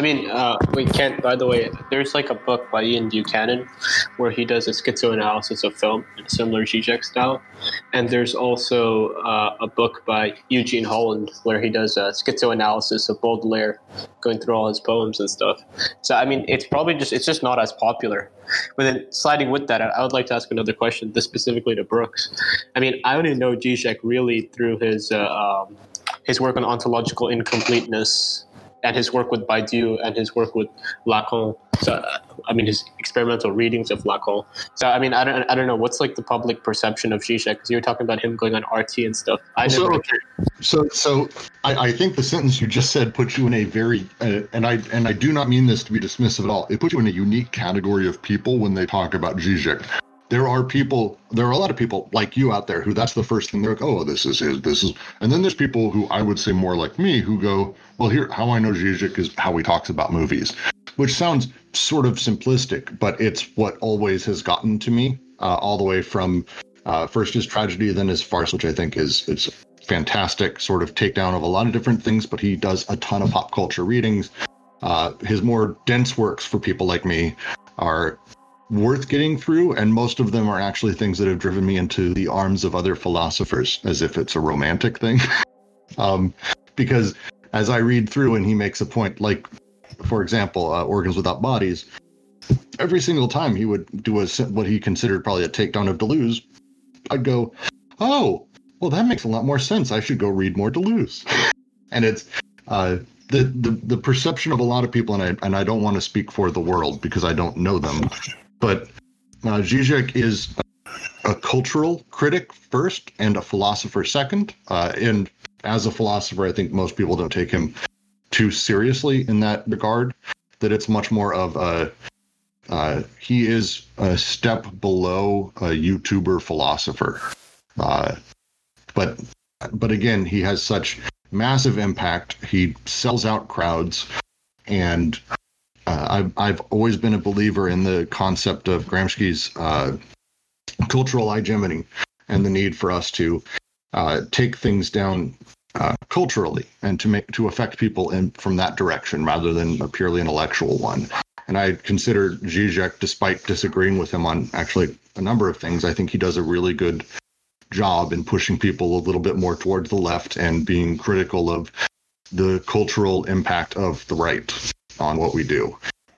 I mean, uh, we can't. By the way, there's like a book by Ian Buchanan where he does a schizoanalysis of film in a similar Zizek style, and there's also uh, a book by Eugene Holland where he does a schizoanalysis of Baudelaire, going through all his poems and stuff. So I mean, it's probably just it's just not as popular. But then sliding with that, I would like to ask another question, this specifically to Brooks. I mean, I only know Zizek really through his uh, um, his work on ontological incompleteness and his work with Badiou and his work with Lacan. So, uh, I mean, his experimental readings of Lacan. So, I mean, I don't, I don't know what's like the public perception of Zizek because you were talking about him going on RT and stuff. I so, never. So, so I, I think the sentence you just said puts you in a very, uh, and I and I do not mean this to be dismissive at all. It puts you in a unique category of people when they talk about Zizek there are people there are a lot of people like you out there who that's the first thing they're like oh this is his this is and then there's people who i would say more like me who go well here how i know Zizek is how he talks about movies which sounds sort of simplistic but it's what always has gotten to me uh, all the way from uh, first his tragedy then his farce which i think is it's fantastic sort of takedown of a lot of different things but he does a ton of pop culture readings. Uh, his more dense works for people like me are worth getting through, and most of them are actually things that have driven me into the arms of other philosophers, as if it's a romantic thing. um, because as I read through, and he makes a point, like, for example, uh, Organs Without Bodies, every single time he would do a what he considered probably a takedown of Deleuze, I'd go, "Oh, well, that makes a lot more sense. I should go read more Deleuze." and it's uh, the, the the perception of a lot of people, and I and I don't want to speak for the world because I don't know them, but uh, Zizek is a, cultural critic first and a philosopher second. Uh, and as a philosopher, I think most people don't take him too seriously in that regard. That it's much more of a uh, he is a step below a YouTuber philosopher. Uh, but but again, he has such massive impact. He sells out crowds, and uh, I've I've always been a believer in the concept of Gramsci's uh, cultural hegemony and the need for us to uh, take things down uh, culturally and to make to affect people in from that direction rather than a purely intellectual one. And I consider Zizek, despite disagreeing with him on actually a number of things, I think he does a really good job in pushing people a little bit more towards the left and being critical of the cultural impact of the right on what we do.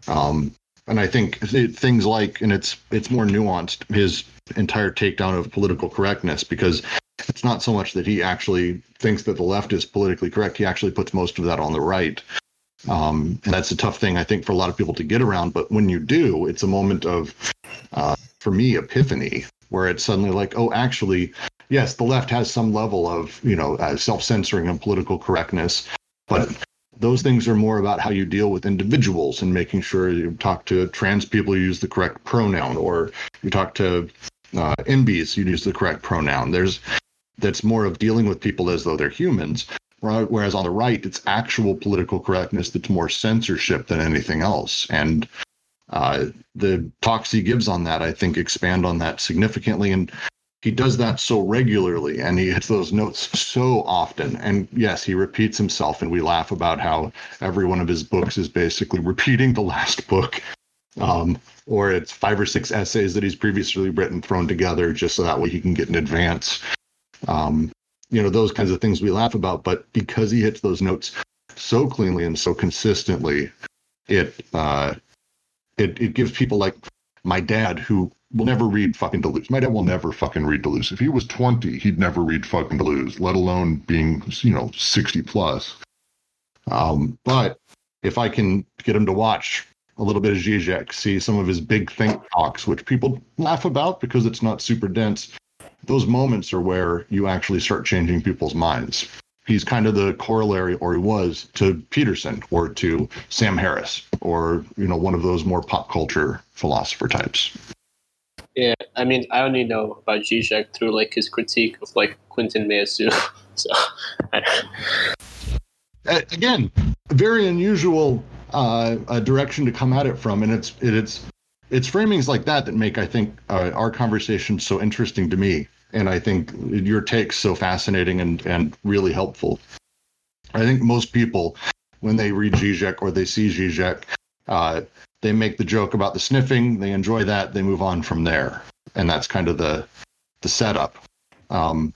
Um, and I think things like, and it's it's more nuanced. His entire takedown of political correctness, because it's not so much that he actually thinks that the left is politically correct. He actually puts most of that on the right. Um, and that's a tough thing, I think, for a lot of people to get around. But when you do, it's a moment of, uh, for me, epiphany, where it's suddenly like, oh, actually, yes, the left has some level of, you know, uh, self-censoring and political correctness, but those things are more about how you deal with individuals and making sure you talk to trans people, you use the correct pronoun, or you talk to uh, NBs, you use the correct pronoun. There's that's more of dealing with people as though they're humans. Whereas on the right, it's actual political correctness that's more censorship than anything else. And uh, the talks he gives on that, I think, expand on that significantly. And he does that so regularly and he hits those notes so often. And yes, he repeats himself, and we laugh about how every one of his books is basically repeating the last book. Um, or it's five or six essays that he's previously written thrown together just so that way he can get an advance. Um, you know, those kinds of things we laugh about. But because he hits those notes so cleanly and so consistently, it uh, it it gives people like my dad who will never read fucking Deleuze. My dad will never fucking read Deleuze. If he was 20, he'd never read fucking Deleuze, let alone being, you know, 60 plus. Um, but if I can get him to watch a little bit of Zizek, see some of his big think talks, which people laugh about because it's not super dense, those moments are where you actually start changing people's minds. He's kind of the corollary, or he was, to Peterson or to Sam Harris, or you know, one of those more pop culture philosopher types. Yeah, I mean, I only know about Zizek through like his critique of like Quentin Meillassoux. so, again, very unusual uh, a direction to come at it from, and it's it, it's it's framings like that that make I think uh, our conversation so interesting to me, and I think your takes so fascinating and and really helpful. I think most people, when they read Zizek or they see Zizek, uh, they make the joke about the sniffing. They enjoy that. They move on from there, and that's kind of the the setup. Um,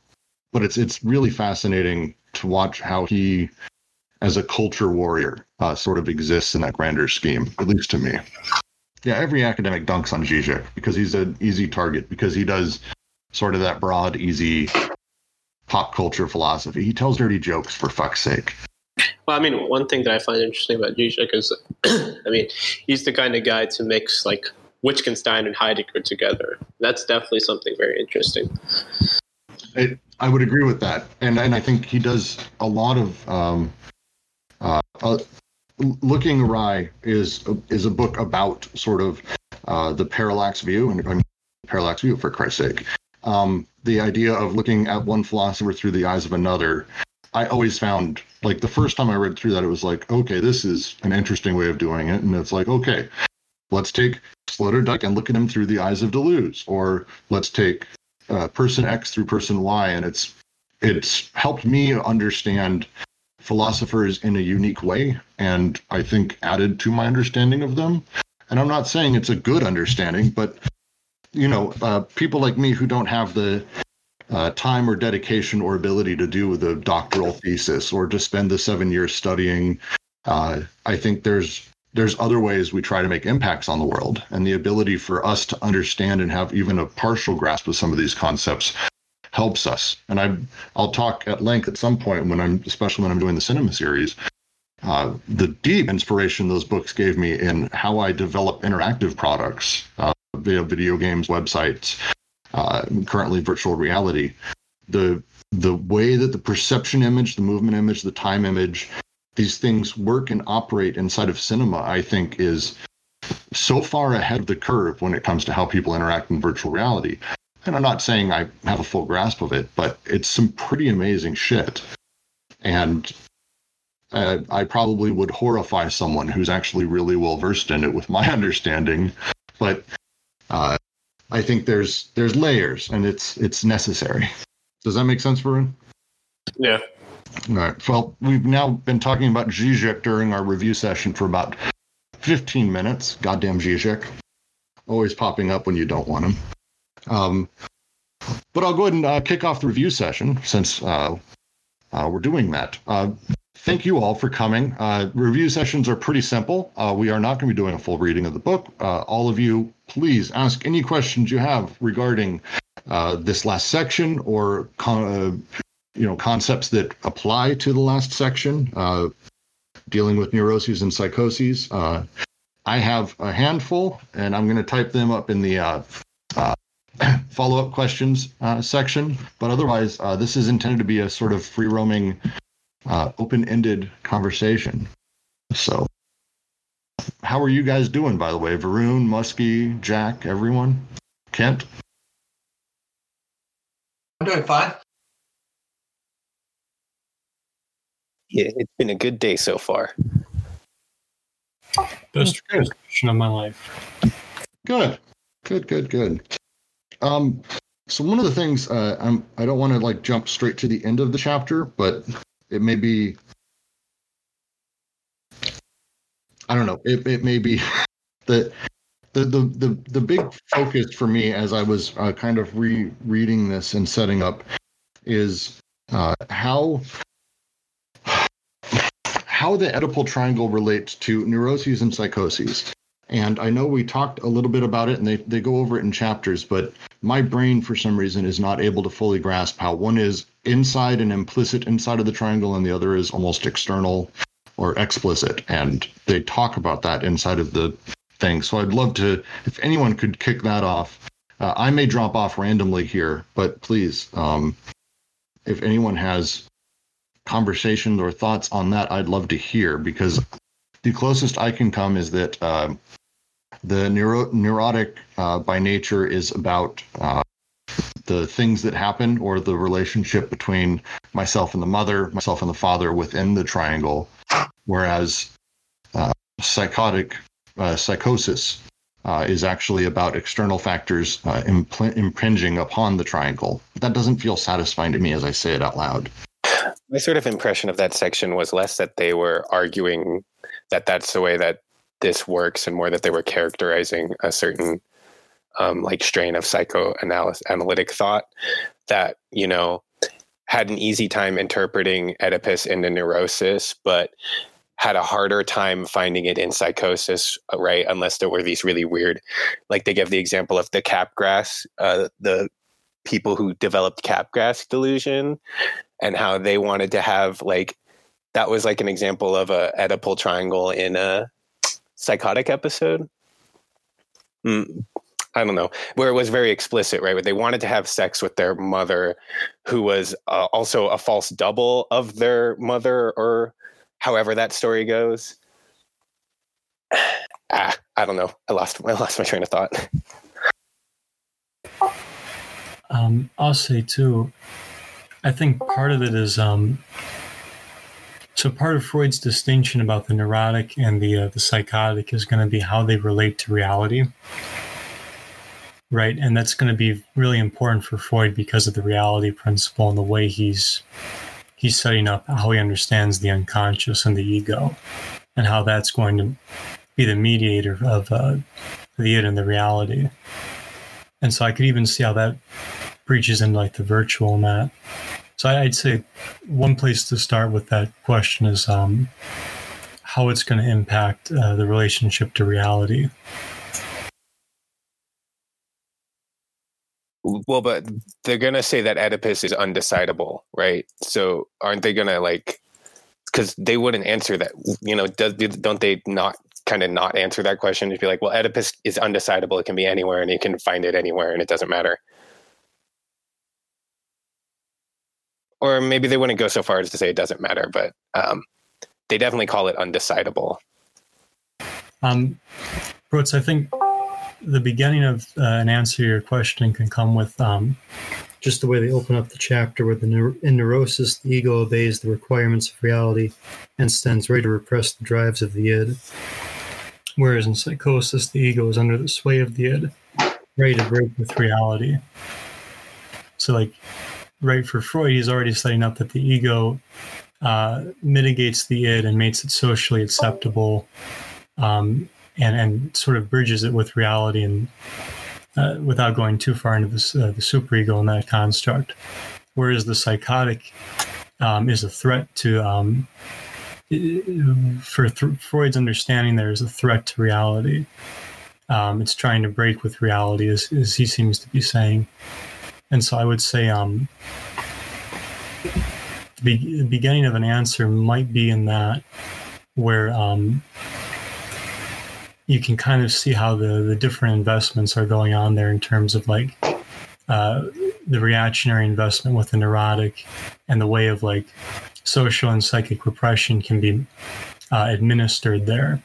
but it's it's really fascinating to watch how he, as a culture warrior, uh, sort of exists in that grander scheme. At least to me. Yeah, every academic dunks on Zizek because he's an easy target because he does sort of that broad, easy pop culture philosophy. He tells dirty jokes for fuck's sake. Well, I mean, one thing that I find interesting about Zizek is, I mean, he's the kind of guy to mix like Wittgenstein and Heidegger together. That's definitely something very interesting. It, I would agree with that, and and I think he does a lot of. Um, uh, uh, Looking Awry is is a book about sort of uh, the parallax view and I mean, parallax view for Christ's sake. Um, the idea of looking at one philosopher through the eyes of another I always found like the first time I read through that, it was like, okay, this is an interesting way of doing it. And it's like, okay, let's take Sloterdijk and look at him through the eyes of Deleuze, or let's take uh, person X through person Y. And it's, it's helped me understand philosophers in a unique way. And I think added to my understanding of them. And I'm not saying it's a good understanding, but you know, uh, people like me who don't have the uh, time or dedication or ability to do the doctoral thesis or to spend the seven years studying. Uh, I think there's there's other ways we try to make impacts on the world, and the ability for us to understand and have even a partial grasp of some of these concepts helps us. And I I'll talk at length at some point when I'm especially when I'm doing the cinema series. Uh, the deep inspiration those books gave me in how I develop interactive products, uh, via video games, websites, uh, currently virtual reality, the the way that the perception image, the movement image, the time image, these things work and operate inside of cinema, I think is so far ahead of the curve when it comes to how people interact in virtual reality. And I'm not saying I have a full grasp of it, but it's some pretty amazing shit. And uh, I probably would horrify someone who's actually really well versed in it with my understanding. But uh, I think there's there's layers and it's it's necessary. Does that make sense, Varun? Yeah. All right. Well, we've now been talking about Zizek during our review session for about 15 minutes. Goddamn Zizek. Always popping up when you don't want him. Um, but I'll go ahead and uh, kick off the review session since uh, uh, we're doing that. Thank you all for coming. Uh, review sessions are pretty simple. Uh, we are not going to be doing a full reading of the book. Uh, all of you, please ask any questions you have regarding uh, this last section or con- uh, you know concepts that apply to the last section, uh, dealing with neuroses and psychoses. I have a handful, and I'm going to type them up in the follow-up questions section. But otherwise, this is intended to be a sort of free roaming uh, open-ended conversation. So, how are you guys doing, by the way? Varun, Muskie, Jack, everyone, Kent. I'm doing fine. Yeah, it's been a good day so far. Best question of my life. Good, good, good, good. Um, so one of the things uh, I'm I don't want to like jump straight to the end of the chapter, but it may be I don't know. It it may be the the the the, the big focus for me as I was uh, kind of rereading this and setting up is uh, how how the Oedipal triangle relates to neuroses and psychoses. And I know we talked a little bit about it and they, they go over it in chapters, but my brain, for some reason, is not able to fully grasp how one is inside and implicit inside of the triangle and the other is almost external or explicit. And they talk about that inside of the thing. So I'd love to, if anyone could kick that off. Uh, I may drop off randomly here, but please, um, if anyone has conversations or thoughts on that, I'd love to hear because the closest I can come is that uh, the neuro- neurotic uh, by nature is about uh, the things that happen or the relationship between myself and the mother, myself and the father within the triangle, whereas uh, psychotic uh, psychosis uh, is actually about external factors impl- impinging upon the triangle. That doesn't feel satisfying to me as I say it out loud. my sort of impression of that section was less that they were arguing that that's the way that this works and more that they were characterizing a certain um, like strain of psychoanalytic thought that you know had an easy time interpreting Oedipus in the neurosis, but had a harder time finding it in psychosis, uh, right? Unless there were these really weird, like they give the example of the Capgras, uh, the people who developed Capgras delusion, and how they wanted to have like that was like an example of a Oedipal triangle in a psychotic episode. Mm, I don't know, where it was very explicit, right? Where they wanted to have sex with their mother, who was uh, also a false double of their mother, or however that story goes. ah, I don't know. I lost. I lost my train of thought. Um, I'll say too. I think part of it is um, so part of Freud's distinction about the neurotic and the uh, the psychotic is going to be how they relate to reality, right? And that's going to be really important for Freud because of the reality principle and the way he's he's setting up how he understands the unconscious and the ego, and how that's going to be the mediator of uh, the id and the reality. And so I could even see how that breaches into like the virtual that. So I'd say one place to start with that question is um, how it's going to impact uh, the relationship to reality. Well, but they're going to say that Oedipus is undecidable, right? So aren't they going to like, because they wouldn't answer that, you know, does, don't they not kind of not answer that question? To be like, well, Oedipus is undecidable. It can be anywhere and you can find it anywhere and it doesn't matter. Or maybe they wouldn't go so far as to say it doesn't matter, but um, they definitely call it undecidable. Um, Brooks, I think the beginning of uh, an answer to your question can come with um, just the way they open up the chapter where the in neurosis, the ego obeys the requirements of reality and stands ready to repress the drives of the id. Whereas in psychosis, the ego is under the sway of the id, ready to break with reality. So, like, right for Freud, he's already setting up that the ego uh, mitigates the id and makes it socially acceptable, um, and and sort of bridges it with reality and uh, without going too far into this, uh, the superego in that construct. Whereas the psychotic um, is a threat to, um, for th- Freud's understanding, there is a threat to reality. Um, it's trying to break with reality, as, as he seems to be saying. And so I would say um, the, be- the beginning of an answer might be in that where um, you can kind of see how the, the different investments are going on there in terms of like uh, the reactionary investment with the neurotic and the way of like social and psychic repression can be uh, administered there.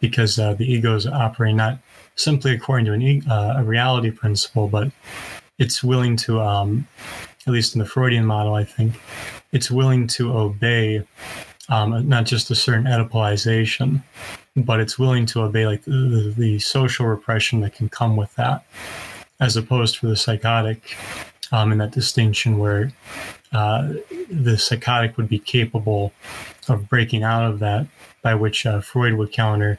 Because uh, the ego is operating not simply according to an, uh, a reality principle, but it's willing to, um, at least in the Freudian model, I think, it's willing to obey um, not just a certain Oedipalization, but it's willing to obey like the, the, social repression that can come with that, as opposed to the psychotic, um, in that distinction where uh, the psychotic would be capable of breaking out of that, by which uh, Freud would counter,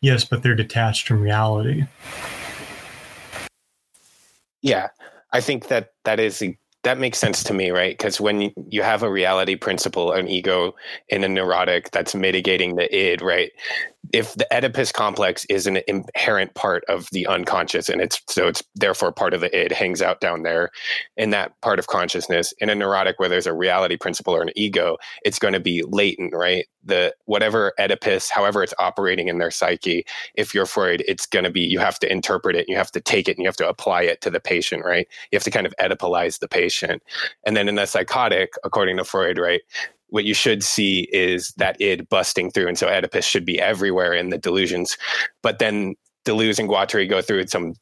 yes, but they're detached from reality. Yeah, I think that that is that makes sense to me, right? Because when you have a reality principle, an ego in a neurotic that's mitigating the id, right? if the Oedipus complex is an inherent part of the unconscious, and it's so it's therefore part of the id, hangs out down there in that part of consciousness. In a neurotic where there's a reality principle or an ego, it's going to be latent, right? The whatever Oedipus, however it's operating in their psyche, if you're Freud, it's going to be you have to interpret it, you have to take it, and you have to apply it to the patient, right? You have to kind of Oedipalize the patient. And then in the psychotic, according to Freud, right, what you should see is that id busting through. And so Oedipus should be everywhere in the delusions. But then Deleuze and Guattari go through some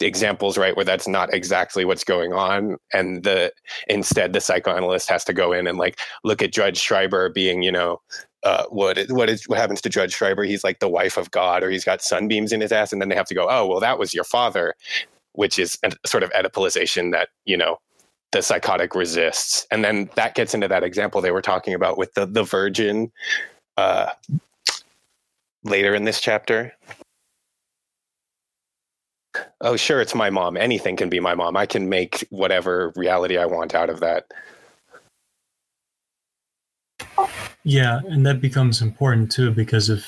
examples, right, where that's not exactly what's going on. And the instead the psychoanalyst has to go in and like look at Judge Schreber being, you know, uh, what what is what happens to Judge Schreber? He's like the wife of God, or he's got sunbeams in his ass, and then they have to go, oh well, that was your father, which is a sort of Oedipalization that you know the psychotic resists. And then that gets into that example they were talking about with the the virgin uh later in this chapter. Oh sure it's my mom. Anything can be my mom. I can make whatever reality i want out of that. Yeah, and that becomes important too because if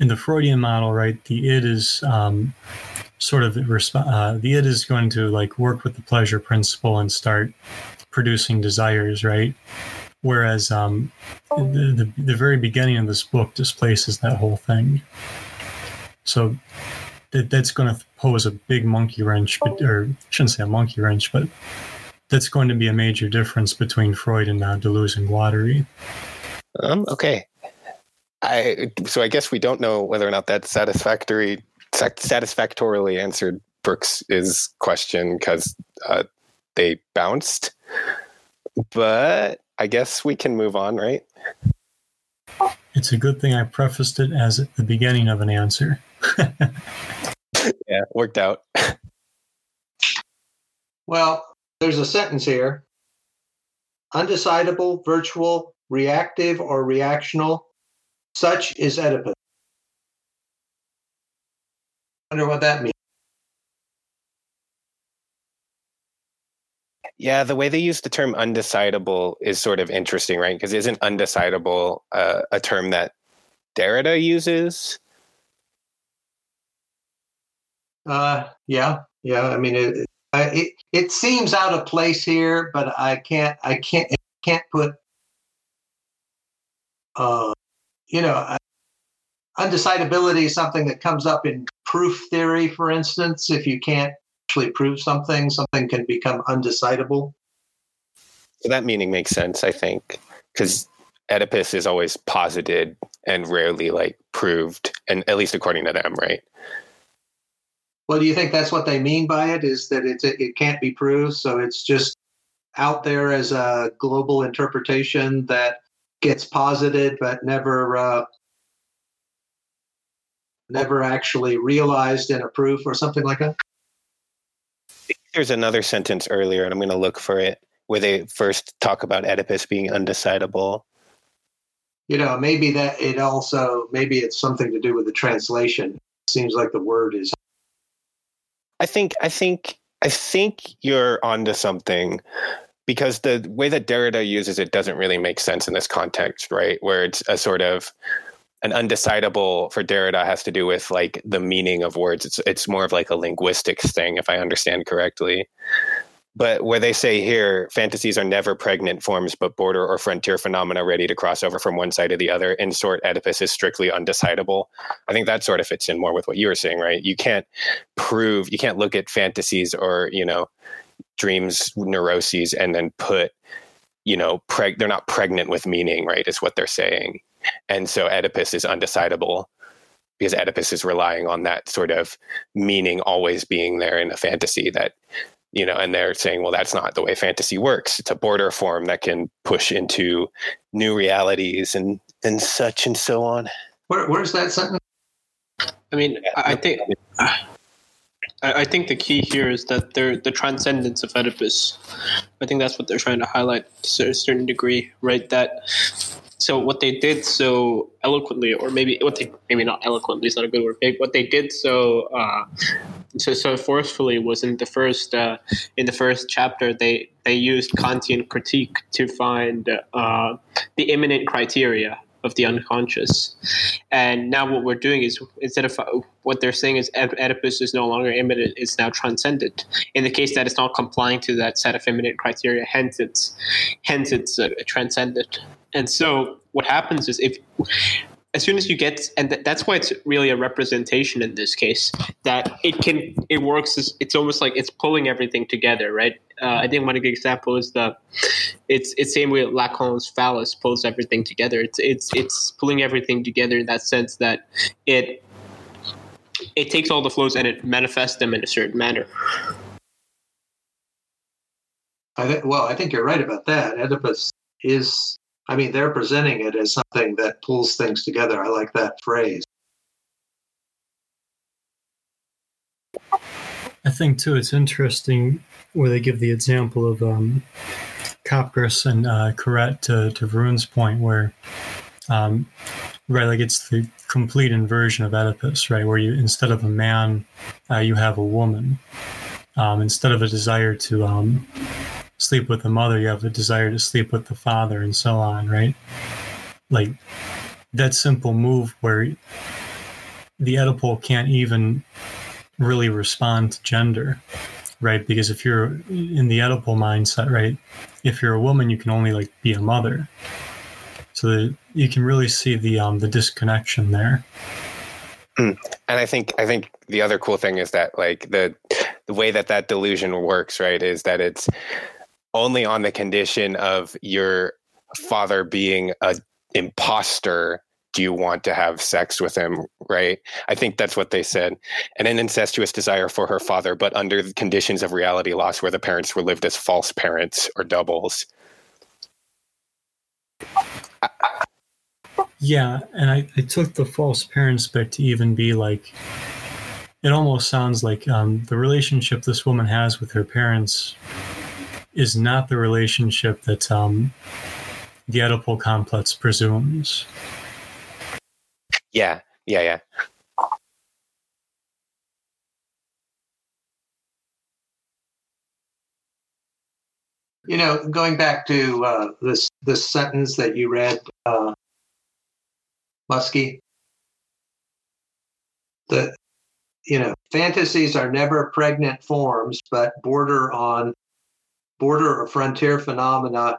in the Freudian model, right, the id is um, sort of uh, the id is going to like work with the pleasure principle and start producing desires, right? Whereas um, the, the the very beginning of this book displaces that whole thing. So that that's going to pose a big monkey wrench, but, or shouldn't say a monkey wrench, but that's going to be a major difference between Freud and uh, Deleuze and Guattari. Um, okay. I so I guess we don't know whether or not that's satisfactory satisfactorily answered Brooks's question because uh, they bounced. But I guess we can move on, right? It's a good thing I prefaced it as the beginning of an answer. yeah, worked out. Well, there's a sentence here undecidable, virtual, reactive, or reactional. Such is Oedipus. Wonder what that means. Yeah, the way they use the term undecidable is sort of interesting, right? Because isn't undecidable uh, a term that Derrida uses? Uh, yeah, yeah. I mean, it, it it seems out of place here, but I can't I can't can't put uh, you know undecidability is something that comes up in proof theory, for instance. If you can't actually prove something, something can become undecidable. So that meaning makes sense, I think, because Oedipus is always posited and rarely like proved, and at least according to them, right? Well, do you think that's what they mean by it? Is that it it can't be proved, so it's just out there as a global interpretation that gets posited but never uh, never actually realized in a proof or something like that? There's another sentence earlier, and I'm going to look for it, where they first talk about Oedipus being undecidable. You know, maybe that it also maybe it's something to do with the translation. It seems like the word is I think I think I think you're onto something because the way that Derrida uses it doesn't really make sense in this context, right? Where it's a sort of an undecidable for Derrida has to do with like the meaning of words. It's it's more of like a linguistics thing, if I understand correctly. But where they say here, fantasies are never pregnant forms, but border or frontier phenomena ready to cross over from one side to the other. In short, Oedipus is strictly undecidable. I think that sort of fits in more with what you were saying, right? You can't prove, you can't look at fantasies or, you know, dreams, neuroses, and then put, you know, preg- they're not pregnant with meaning, right? Is what they're saying. And so Oedipus is undecidable because Oedipus is relying on that sort of meaning always being there in a fantasy that you know, and they're saying, well, that's not the way fantasy works. It's a border form that can push into new realities and and such and so on. Where, where's that sentence? I mean, I think I think the key here is that they're the transcendence of Oedipus. I think that's what they're trying to highlight to a certain degree, right? That so what they did so eloquently, or maybe what they maybe not eloquently is not a good word. What they did so uh, so so forcefully was in the first uh, in the first chapter they they used Kantian critique to find uh, the immanent criteria of the unconscious. And now what we're doing is instead of what they're saying is Oedipus is no longer immanent, it's now transcendent. In the case that it's not complying to that set of immanent criteria, hence it's hence it's uh, transcendent. And so what happens is if as soon as you get and th- that's why it's really a representation in this case that it can it works as, it's almost like it's pulling everything together right uh, i think one good example is the it's it's same way lacan's phallus pulls everything together it's it's it's pulling everything together in that sense that it it takes all the flows and it manifests them in a certain manner I th- well i think you're right about that oedipus is I mean, they're presenting it as something that pulls things together. I like that phrase. I think too, it's interesting where they give the example of um, Capgras and uh, Carrette to, to Varun's point, where um, right, like it's the complete inversion of Oedipus, right, where you instead of a man, uh, you have a woman. Um, instead of a desire to um, sleep with the mother, you have a desire to sleep with the father, and so on, right? Like that simple move where the Oedipal can't even really respond to gender, right? Because if you're in the Oedipal mindset, right, if you're a woman, you can only like be a mother. So you can really see the um, the disconnection there. And I think I think the other cool thing is that like the the way that that delusion works, right, is that it's only on the condition of your father being a imposter do you want to have sex with him right? I think that's what they said. And an incestuous desire for her father but under the conditions of reality loss where the parents were lived as false parents or doubles. Yeah and I, I took the false parents bit to even be like it almost sounds like um, the relationship this woman has with her parents is not the relationship that um, the Oedipal complex presumes. Yeah, yeah, yeah. You know, going back to uh, this this sentence that you read, uh, Muskie, the you know fantasies are never pregnant forms, but border on border or frontier phenomena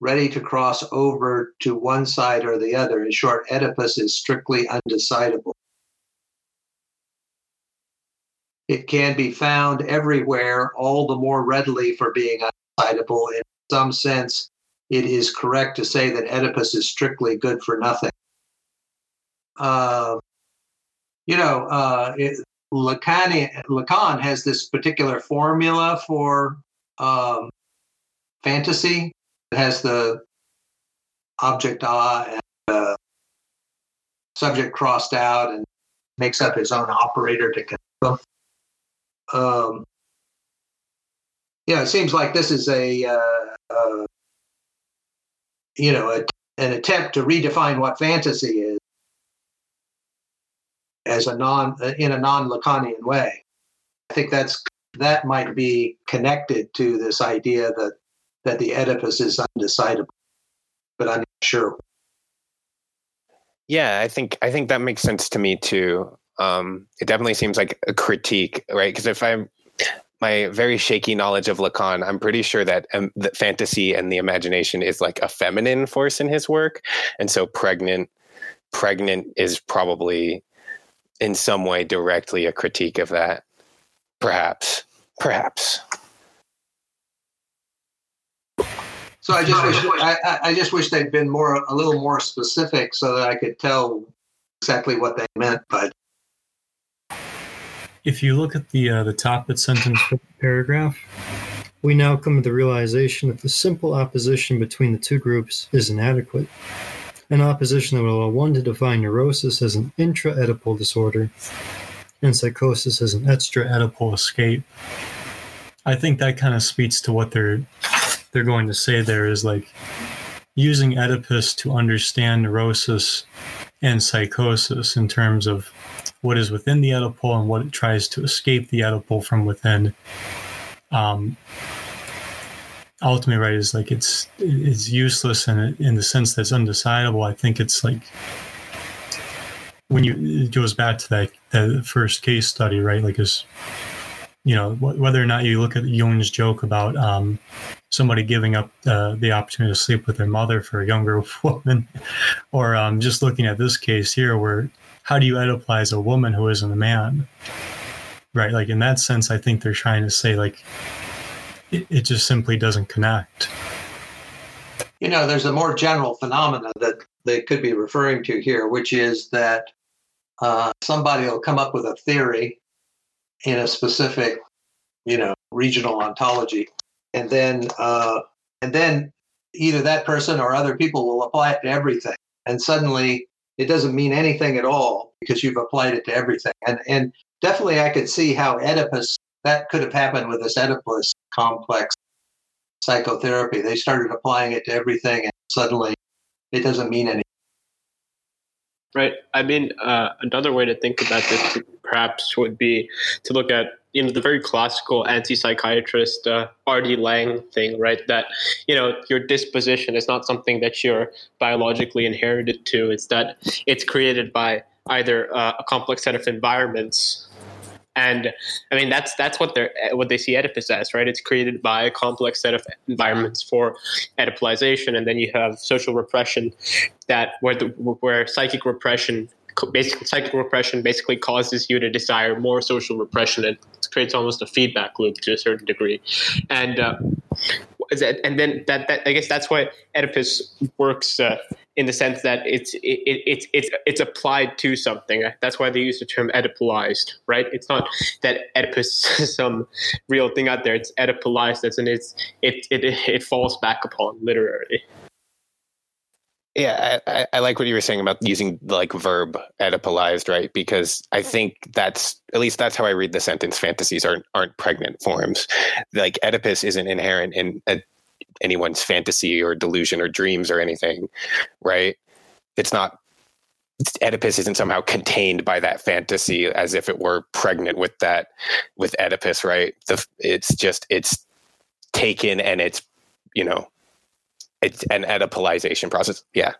ready to cross over to one side or the other. In short, Oedipus is strictly undecidable. It can be found everywhere, all the more readily for being undecidable. In some sense, it is correct to say that Oedipus is strictly good for nothing. Uh, you know, uh, it, Lacan, Lacan has this particular formula for um, fantasy has the object ah and the subject crossed out and makes up his own operator to connect them. Um, yeah, it seems like this is a, uh, uh, you know, a, an attempt to redefine what fantasy is as a non in a non-Lacanian way. I think that's that might be connected to this idea that that the Oedipus is undecidable, but I'm not sure. Yeah, I think I think that makes sense to me too. Um, it definitely seems like a critique, right? Because if I'm my very shaky knowledge of Lacan, I'm pretty sure that um, the fantasy and the imagination is like a feminine force in his work, and so pregnant, pregnant is probably in some way directly a critique of that. Perhaps, perhaps. So I just wish I, I just wish they'd been more a little more specific so that I could tell exactly what they meant. But if you look at the uh, the top of the sentence paragraph, we now come to the realization that the simple opposition between the two groups is inadequate. An opposition that will allow one to define neurosis as an intra-Oedipal disorder and psychosis as an extra-Oedipal escape. I think that kind of speaks to what they're they're going to say there is like using Oedipus to understand neurosis and psychosis in terms of what is within the Oedipal and what it tries to escape the Oedipal from within. Um, ultimately, right, is like it's it's useless in in the sense that it's undecidable. I think it's like when you it goes back to that that first case study, right? Like is you know whether or not you look at Jung's joke about um, somebody giving up uh, the opportunity to sleep with their mother for a younger woman, or um, just looking at this case here, where how do you Oedipize a woman who isn't a man? Right, like in that sense, I think they're trying to say like it, it just simply doesn't connect. You know, there's a more general phenomena that they could be referring to here, which is that uh, somebody will come up with a theory in a specific, you know, regional ontology, and then uh, and then either that person or other people will apply it to everything, and suddenly it doesn't mean anything at all because you've applied it to everything. And and definitely, I could see how Oedipus that could have happened with this Oedipus complex psychotherapy. They started applying it to everything, and suddenly it doesn't mean anything. Right. I mean, uh, another way to think about this perhaps would be to look at you know the very classical anti-psychiatrist uh, R.D. Laing thing, right? That you know your disposition is not something that you're biologically inherited to; it's that it's created by either uh, a complex set of environments and I mean that's that's what they're what they see Oedipus as, right? It's created by a complex set of environments for Oedipalization, and then you have social repression that where the where psychic repression basically psychic repression basically causes you to desire more social repression. And creates almost a feedback loop to a certain degree. And uh, and then that, that I guess that's why Oedipus works uh, in the sense that it's it, it's it's it's applied to something. That's why they use the term Oedipalized, right? It's not that Oedipus is some real thing out there. It's Oedipalized, and it's it it it falls back upon literally. Yeah, I, I, like what you were saying about using like verb Oedipalized, right? Because I think that's at least that's how I read the sentence. Fantasies aren't aren't pregnant forms. Like Oedipus isn't inherent in a, anyone's fantasy or delusion or dreams or anything, right? It's not. Oedipus isn't somehow contained by that fantasy as if it were pregnant with that with Oedipus, right? The, it's just it's taken and it's you know it's an Oedipalization process. Yeah.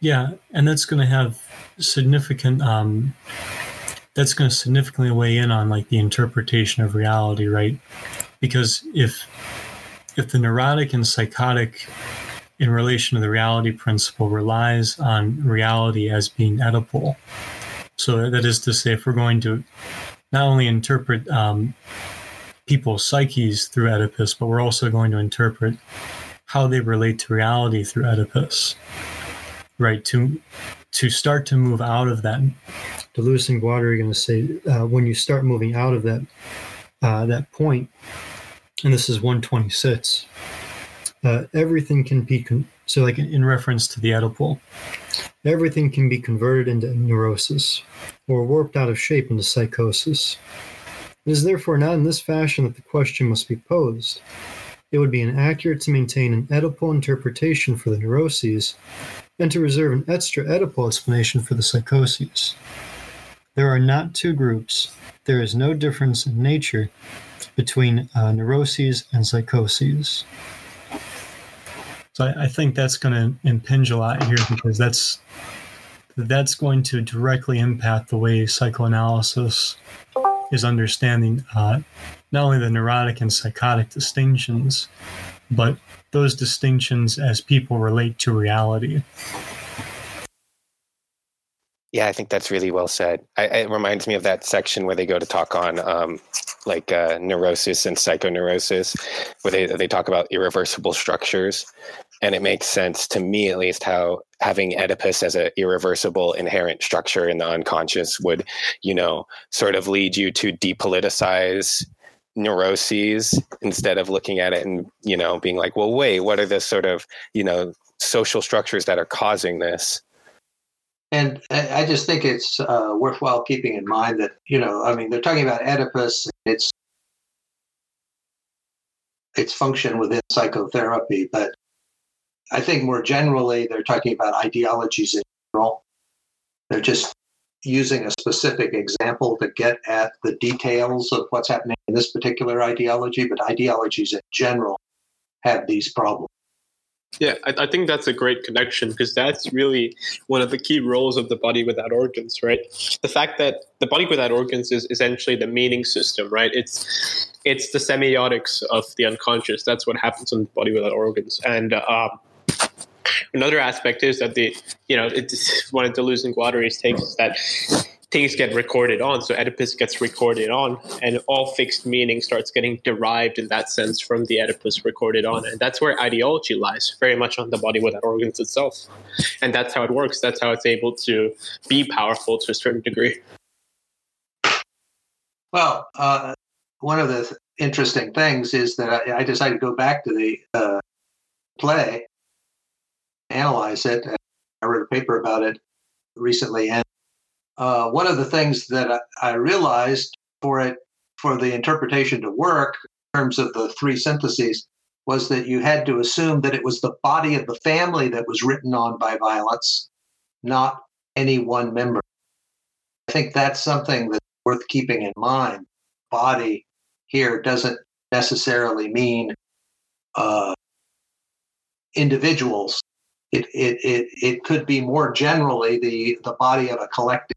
Yeah, and that's going to have significant. Um, that's going to significantly weigh in on like the interpretation of reality, right? Because if if the neurotic and psychotic in relation to the reality principle relies on reality as being Oedipal, so that is to say, if we're going to not only interpret um, people's psyches through Oedipus, but we're also going to interpret how they relate to reality through Oedipus. Right to to start to move out of that. Deleuze and Guattari are going to say uh, when you start moving out of that uh, that point, and this is 126. Uh, everything can be con- so like in, in reference to the Oedipal, everything can be converted into neurosis or warped out of shape into psychosis. It is therefore not in this fashion that the question must be posed. It would be inaccurate to maintain an Oedipal interpretation for the neuroses and to reserve an extra Oedipal explanation for the psychoses. There are not two groups. There is no difference in nature between uh, neuroses and psychoses. So I, I think that's going to impinge a lot here because that's that's going to directly impact the way psychoanalysis is understanding uh, not only the neurotic and psychotic distinctions, but those distinctions as people relate to reality. Yeah, I think that's really well said. I, it reminds me of that section where they go to talk on um, like uh, neurosis and psychoneurosis, where they they talk about irreversible structures, and it makes sense to me at least how having Oedipus as an irreversible inherent structure in the unconscious would, you know, sort of lead you to depoliticize neuroses instead of looking at it and you know being like well wait what are the sort of you know social structures that are causing this and I just think it's uh, worthwhile keeping in mind that you know, I mean, they're talking about Oedipus. Its its function within psychotherapy, but I think more generally they're talking about ideologies in general. They're just using a specific example to get at the details of what's happening in this particular ideology, but ideologies in general have these problems. Yeah, I, I, think that's a great connection because that's really one of the key roles of the body without organs, right? The fact that the body without organs is essentially the meaning system, right? It's it's the semiotics of the unconscious. That's what happens in the body without organs. And uh, another aspect is that the you know it's one of Deleuze and Guattari's takes is that things get recorded on. So Oedipus gets recorded on, and all fixed meaning starts getting derived in that sense from the Oedipus recorded on. And that's where ideology lies, very much on the body without organs itself. And that's how it works. That's how it's able to be powerful to a certain degree. Well, uh, one of the interesting things is that I, I decided to go back to the uh, play, analyze it. I wrote a paper about it recently, and uh, one of the things that I, realized for it for the interpretation to work in terms of the three syntheses was that you had to assume that it was the body of the family that was written on by violence, not any one member. I think that's something that's worth keeping in mind. Body here doesn't necessarily mean uh, individuals. It, it, it, it could be more generally the, the body of a collective.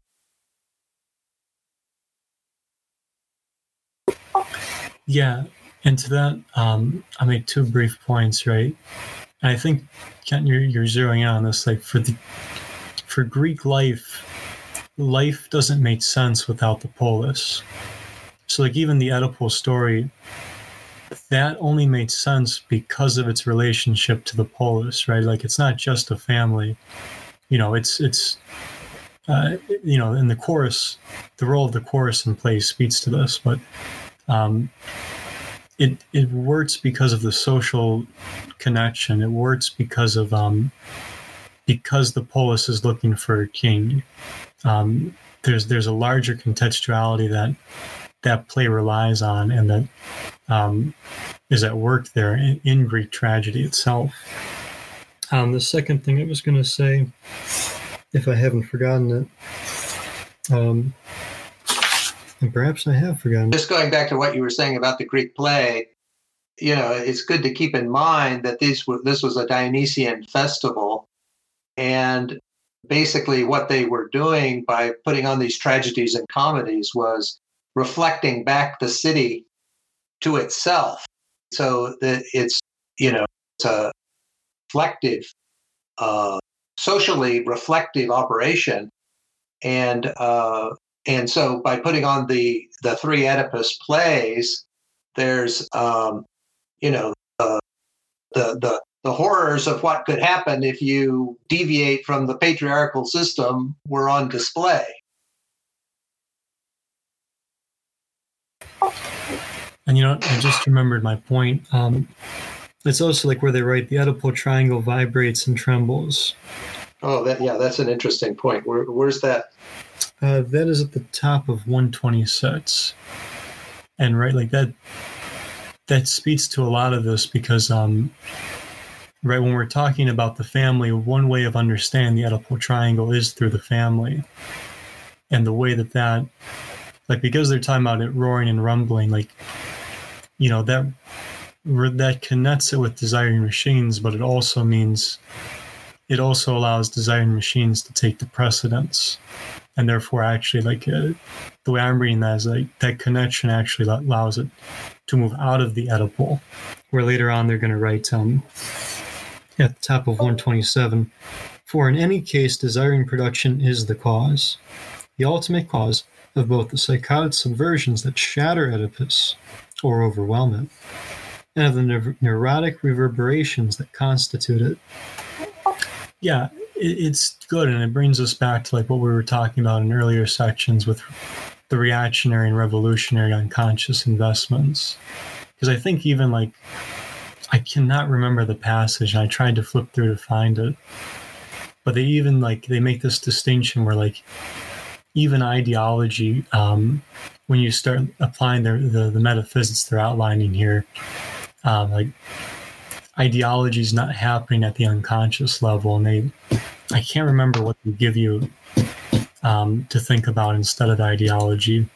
Yeah, and to that, um, I make two brief points, right? And I think Kent, you're, you're zeroing in on this. Like for the for Greek life, life doesn't make sense without the polis. So, like even the Oedipal story, that only made sense because of its relationship to the polis, right? Like it's not just a family. You know, it's it's uh, you know, in the chorus, the role of the chorus in play speaks to this, but um, it it works because of the social connection. It works because of um, because the polis is looking for a king. Um, there's there's a larger contextuality that that play relies on, and that um, is at work there in, in Greek tragedy itself. Um, the second thing I was going to say, if I haven't forgotten it, um, and perhaps I have forgotten. Just going back to what you were saying about the Greek play, you know, it's good to keep in mind that these were, this was a Dionysian festival, and basically what they were doing by putting on these tragedies and comedies was reflecting back the city to itself. So that it's you know it's a reflective, uh, socially reflective operation, and uh, and so by putting on the the three Oedipus plays, there's um, you know uh, the the the horrors of what could happen if you deviate from the patriarchal system were on display. And you know, I just remembered my point. Um, it's also like where they write the Oedipal triangle vibrates and trembles. Oh, that yeah, that's an interesting point. Where, where's that? Uh, that is at the top of 126, and right like that. That speaks to a lot of this because, um, right when we're talking about the family, one way of understanding the Oedipal triangle is through the family, and the way that that, like, because they're talking about it roaring and rumbling, like, you know that that connects it with desiring machines, but it also means it also allows desiring machines to take the precedence. And therefore actually like uh, the way i'm reading that is like that connection actually allows it to move out of the Oedipal where later on they're going to write um, at the top of 127 for in any case desiring production is the cause the ultimate cause of both the psychotic subversions that shatter oedipus or overwhelm it and of the neurotic reverberations that constitute it yeah, it, it's good, and it brings us back to like what we were talking about in earlier sections with the reactionary and revolutionary unconscious investments. Because I think even like I cannot remember the passage, and I tried to flip through to find it, but they even like they make this distinction where like even ideology um, when you start applying their, the, the metaphysics they're outlining here um, like ideology is not happening at the unconscious level and they i can't remember what they give you um, to think about instead of ideology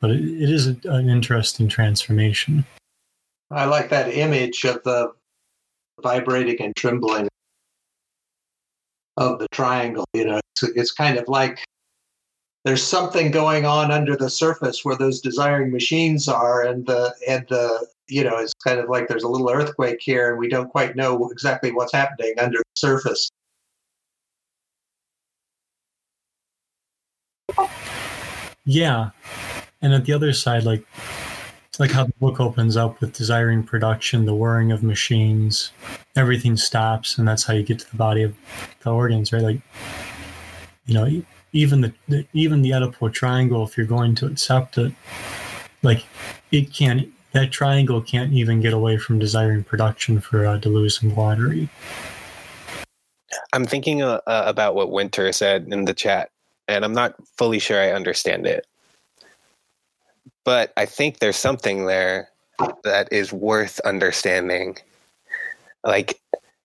but it, it is a, an interesting transformation. I like that image of the vibrating and trembling of the triangle you know it's, it's kind of like there's something going on under the surface where those desiring machines are and the and the you know, it's kind of like there's a little earthquake here and we don't quite know exactly what's happening under the surface. Yeah. And at the other side, like it's like how the book opens up with desiring production, the whirring of machines, everything stops, and that's how you get to the body of the organs, right? Like, you know, even the, the even the Oedipal triangle, if you're going to accept it, like it can't that triangle can't even get away from desiring production for uh, Deleuze and Guattari. I'm thinking uh, uh, about what Winter said in the chat, and I'm not fully sure I understand it. but I think there's something there that is worth understanding. Like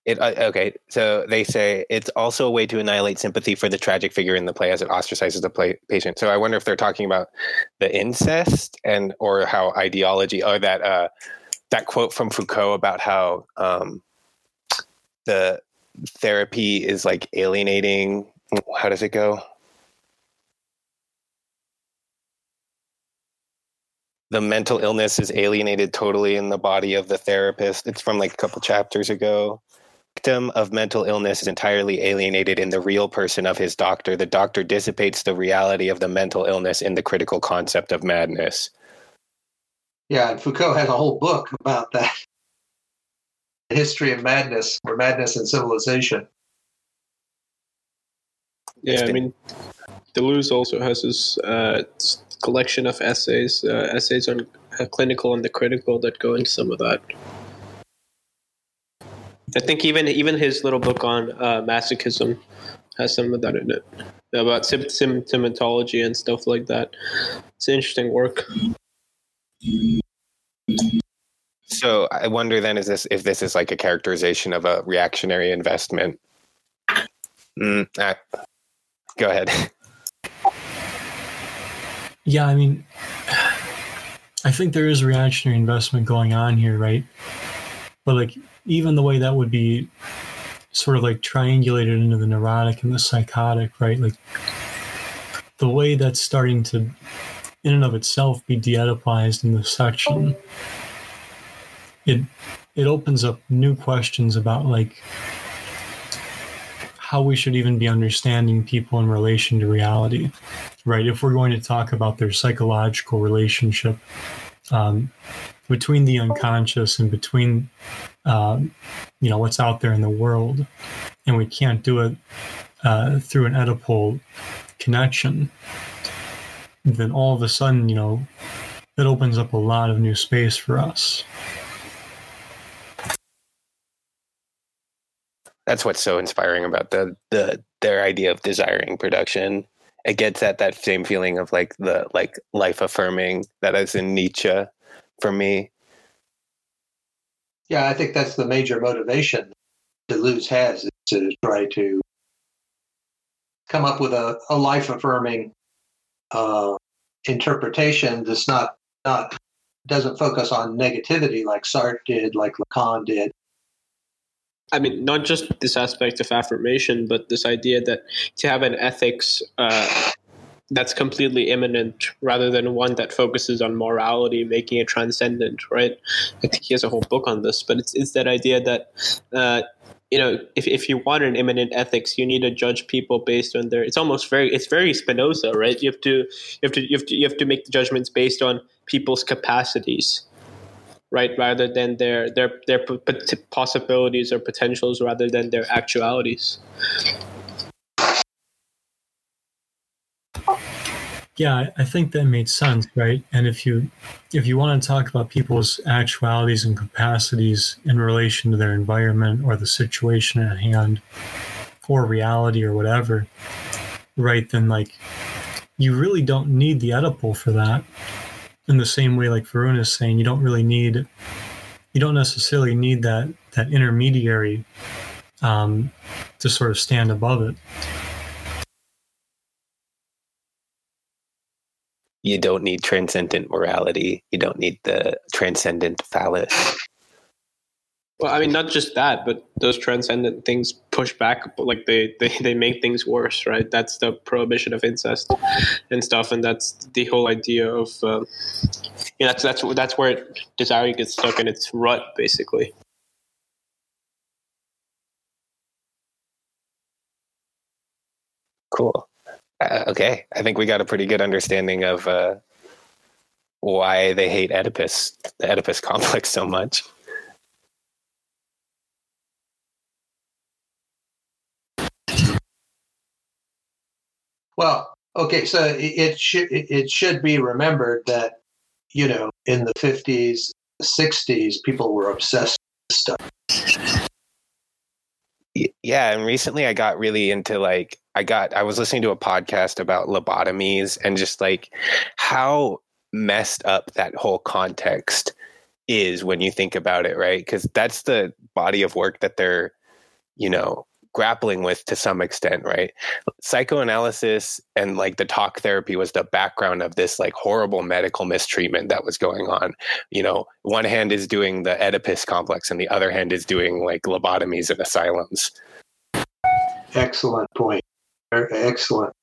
it uh, okay, so they say it's also a way to annihilate sympathy for the tragic figure in the play as it ostracizes the play, patient. So I wonder if they're talking about the incest and or how ideology or that uh that quote from Foucault about how um the therapy is like alienating how does it go? the mental illness is alienated totally in the body of the therapist. It's from like a couple chapters ago. Victim of mental illness is entirely alienated in the real person of his doctor. The doctor dissipates the reality of the mental illness in the critical concept of madness. Yeah, and Foucault has a whole book about that. The history of madness or madness and civilization. Yeah, I mean, Deleuze also has his uh, collection of essays, uh, essays on uh, clinical and the critical that go into some of that. I think even even his little book on uh, masochism has some of that in it about symptomatology and stuff like that. It's interesting work. So I wonder then is this if this is like a characterization of a reactionary investment? Mm, ah, go ahead. Yeah, I mean, I think there is reactionary investment going on here, right? But like, even the way that would be sort of like triangulated into the neurotic and the psychotic, right? Like, the way that's starting to, in and of itself, be de-Oedipized in this section, it it opens up new questions about like how we should even be understanding people in relation to reality, right? If we're going to talk about their psychological relationship um, between the unconscious and between, um, you know, what's out there in the world, and we can't do it uh, through an Oedipal connection, then all of a sudden, you know, it opens up a lot of new space for us. that's what's so inspiring about the the their idea of desiring production. It gets at that same feeling of like the like life affirming that is in Nietzsche for me. Yeah, I think that's the major motivation Deleuze has is to try to come up with a, a life affirming uh, interpretation that's not not doesn't focus on negativity like Sartre did, like Lacan did, I mean, not just this aspect of affirmation, but this idea that to have an ethics uh, that's completely immanent rather than one that focuses on morality, making it transcendent, right? I think he has a whole book on this, but it's, it's that idea that, uh, you know, if, if you want an immanent ethics, you need to judge people based on their, it's almost very, it's very Spinoza, right? You have to, you have to, you have to, you have to make the judgments based on people's capacities right rather than their their their possibilities or potentials rather than their actualities yeah i think that made sense right and if you if you want to talk about people's actualities and capacities in relation to their environment or the situation at hand or reality or whatever right then like you really don't need the Oedipal for that in the same way like Varun is saying, you don't really need you don't necessarily need that that intermediary um, to sort of stand above it. You don't need transcendent morality. You don't need the transcendent phallus. Well, I mean, not just that, but those transcendent things push back, like they, they, they make things worse, right? That's the prohibition of incest and stuff, and that's the whole idea of, uh, you know, that's that's that's where desire gets stuck in its rut, basically. Cool. Uh, okay, I think we got a pretty good understanding of uh, why they hate Oedipus, the Oedipus complex, so much. Well, okay, so it, it should it should be remembered that you know in the fifties, sixties, people were obsessed with stuff. Yeah, and recently I got really into like I got I was listening to a podcast about lobotomies and just like how messed up that whole context is when you think about it, right? Because that's the body of work that they're, you know, grappling with to some extent, right? Psychoanalysis and like the talk therapy was the background of this like horrible medical mistreatment that was going on. You know, one hand is doing the Oedipus complex and the other hand is doing like lobotomies and asylums. Excellent point. Excellent.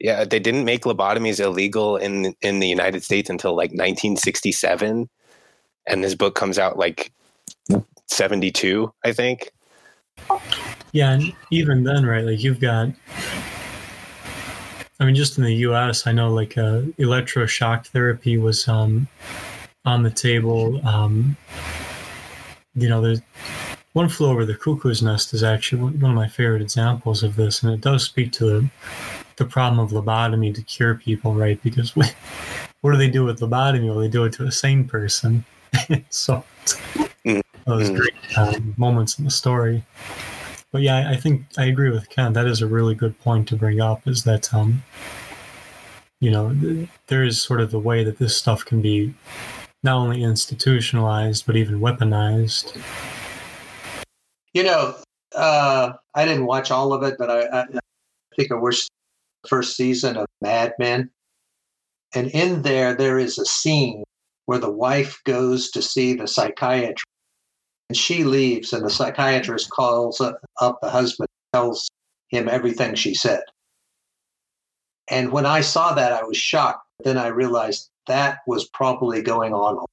Yeah, they didn't make lobotomies illegal in in the United States until like 1967, and this book comes out like 72, I think. Yeah, and even then, right? Like you've got, I mean, just in the U.S., I know like uh, electroshock therapy was um, on the table. Um, you know, there's one flew over the cuckoo's nest is actually one of my favorite examples of this, and it does speak to the, the problem of lobotomy to cure people, right? Because we, what do they do with lobotomy? Well, they do it to a sane person. so those mm. great um, moments in the story. But yeah, I think I agree with Ken. That is a really good point to bring up. Is that um, you know, there is sort of the way that this stuff can be not only institutionalized but even weaponized. You know, uh, I didn't watch all of it, but I, I, I think I watched the first season of Mad Men, and in there there is a scene where the wife goes to see the psychiatrist and she leaves, and the psychiatrist calls up the husband, tells him everything she said. And when I saw that, I was shocked. Then I realized that was probably going on.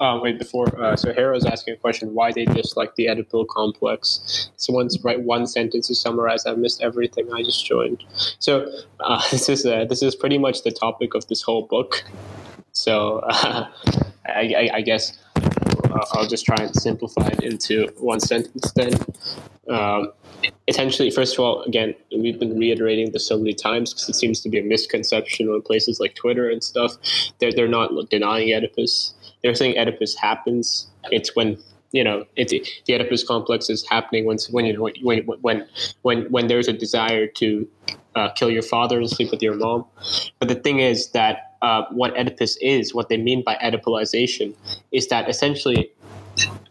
Uh, wait, before, uh, so Hera's asking a question, why they dislike the Oedipal complex. Someone's write one sentence to summarize, I missed everything, I just joined. So uh, this is uh, this is pretty much the topic of this whole book. So uh, I, I, I, guess I'll just try and simplify it into one sentence then. Um, essentially, first of all, again, we've been reiterating this so many times because it seems to be a misconception on places like Twitter and stuff. They're, they're not denying Oedipus. They're saying Oedipus happens. It's when you know it, the Oedipus complex is happening when when you know, when when when when there's a desire to uh, kill your father and sleep with your mom. But the thing is that uh, what Oedipus is, what they mean by Oedipalization, is that essentially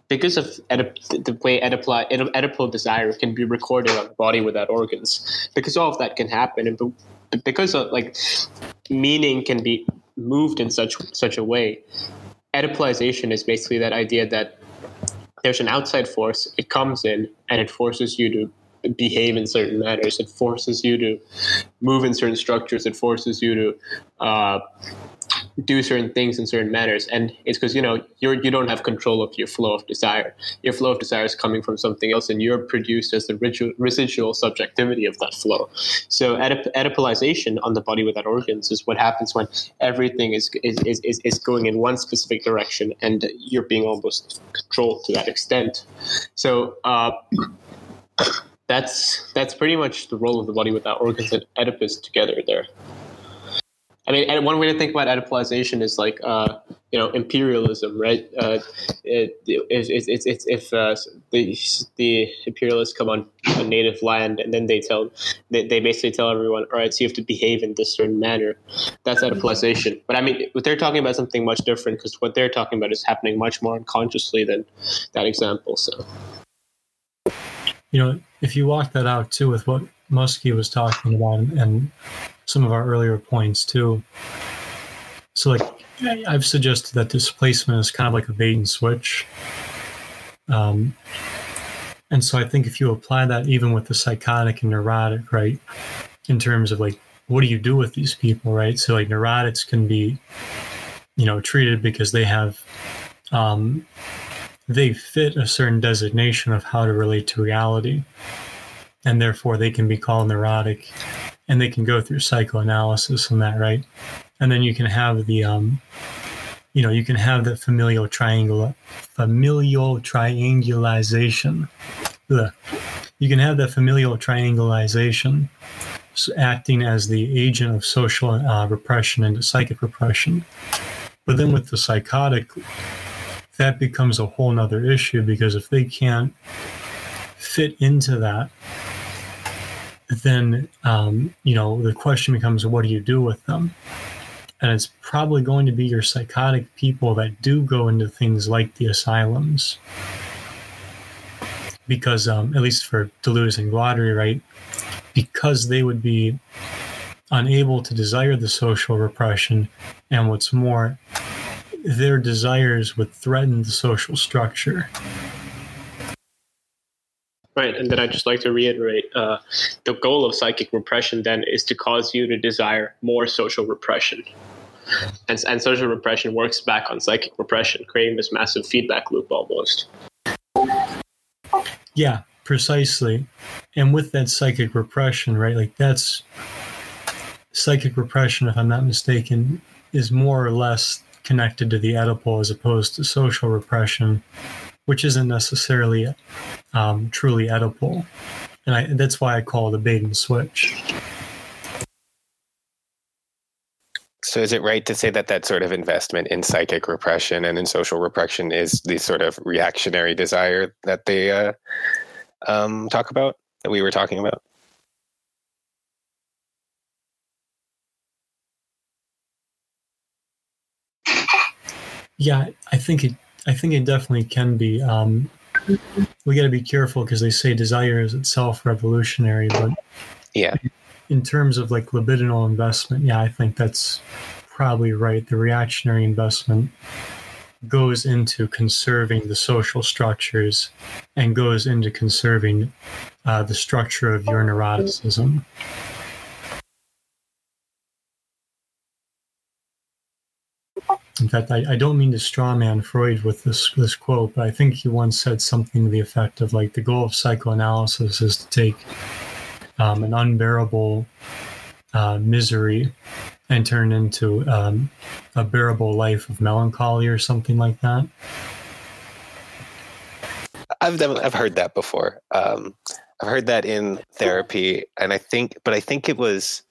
because of Oedip- the way Oedipal, Oedipal desire can be recorded on the body without organs, because all of that can happen, and because of like meaning can be moved in such such a way, Oedipalization is basically that idea that there's an outside force, it comes in and it forces you to behave in certain manners. It forces you to move in certain structures. It forces you to uh, do certain things in certain manners. And it's because you know you're you don't have control of your flow of desire. Your flow of desire is coming from something else, and you're produced as the residual, residual subjectivity of that flow. So Oedipalization on the body without organs is what happens when everything is is, is, is going in one specific direction, and you're being almost controlled to that extent. So. Uh, that's that's pretty much the role of the body without organs and Oedipus together there. I mean, and one way to think about Oedipalization is like, uh, you know, imperialism, right? Uh, it, it, it, it, if uh, the, the imperialists come on a native land and then they tell, they, they basically tell everyone, all right, so you have to behave in this certain manner. That's Oedipalization. But I mean, they're talking about something much different because what they're talking about is happening much more unconsciously than that example. So you know, if you walk that out too with what Muskie was talking about and some of our earlier points too. So, like, I've suggested that displacement is kind of like a bait and switch. Um, and so I think if you apply that even with the psychotic and neurotic, right, in terms of like, what do you do with these people, right? So, like, neurotics can be, you know, treated because they have um, they fit a certain designation of how to relate to reality. And therefore, they can be called neurotic and they can go through psychoanalysis and that, right? And then you can have the, um, you know, you can have the familial triangle, familial triangulation. Ugh. You can have the familial triangulation acting as the agent of social uh, repression and psychic repression. But then with the psychotic, that becomes a whole nother issue because if they can't fit into that, then um, you know the question becomes, what do you do with them? And it's probably going to be your psychotic people that do go into things like the asylums, because um, at least for Deleuze and Guattari, right? Because they would be unable to desire the social repression, and what's more, their desires would threaten the social structure. Right, and then I'd just like to reiterate uh, the goal of psychic repression then is to cause you to desire more social repression. And, and social repression works back on psychic repression, creating this massive feedback loop almost. Yeah, precisely. And with that psychic repression, right, like that's psychic repression, if I'm not mistaken, is more or less connected to the Oedipal as opposed to social repression, which isn't necessarily um, truly Oedipal. And I, that's why I call it a bait and switch. So, is it right to say that that sort of investment in psychic repression and in social repression is the sort of reactionary desire that they uh, um, talk about, that we were talking about? Yeah, I think it. I think it definitely can be. Um, we got to be careful because they say desire is itself revolutionary, but yeah, in terms of like libidinal investment, yeah, I think that's probably right. The reactionary investment goes into conserving the social structures and goes into conserving uh, the structure of your neuroticism. In fact, I, I don't mean to strawman Freud with this this quote, but I think he once said something to the effect of like the goal of psychoanalysis is to take um, an unbearable uh, misery and turn into um, a bearable life of melancholy or something like that. I've I've heard that before. Um, I've heard that in therapy, and I think, but I think it was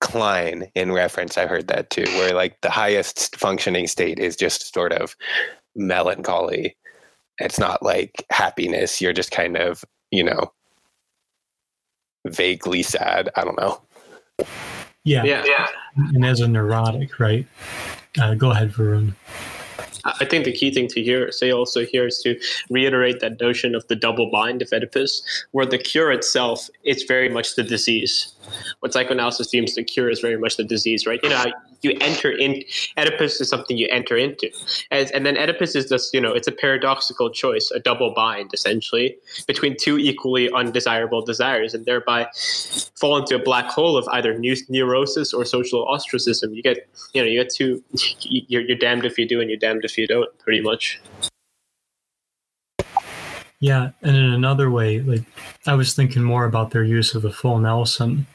Klein in reference. I heard that too, where like the highest functioning state is just sort of melancholy. It's not like happiness. You're just kind of, you know, vaguely sad. I don't know. Yeah. Yeah, yeah. And as a neurotic, right? Uh, go ahead, Varun. I think the key thing to hear, say also here is to reiterate that notion of the double bind of Oedipus, where the cure itself is very much the disease. What psychoanalysis deems the cure is very much the disease, right? You know, you enter in Oedipus is something you enter into, and, and then Oedipus is just you know it's a paradoxical choice, a double bind essentially between two equally undesirable desires, and thereby fall into a black hole of either neurosis or social ostracism. You get you know you get two, you're, you're damned if you do and you're damned if you don't, pretty much. Yeah, and in another way, like I was thinking more about their use of the full Nelson.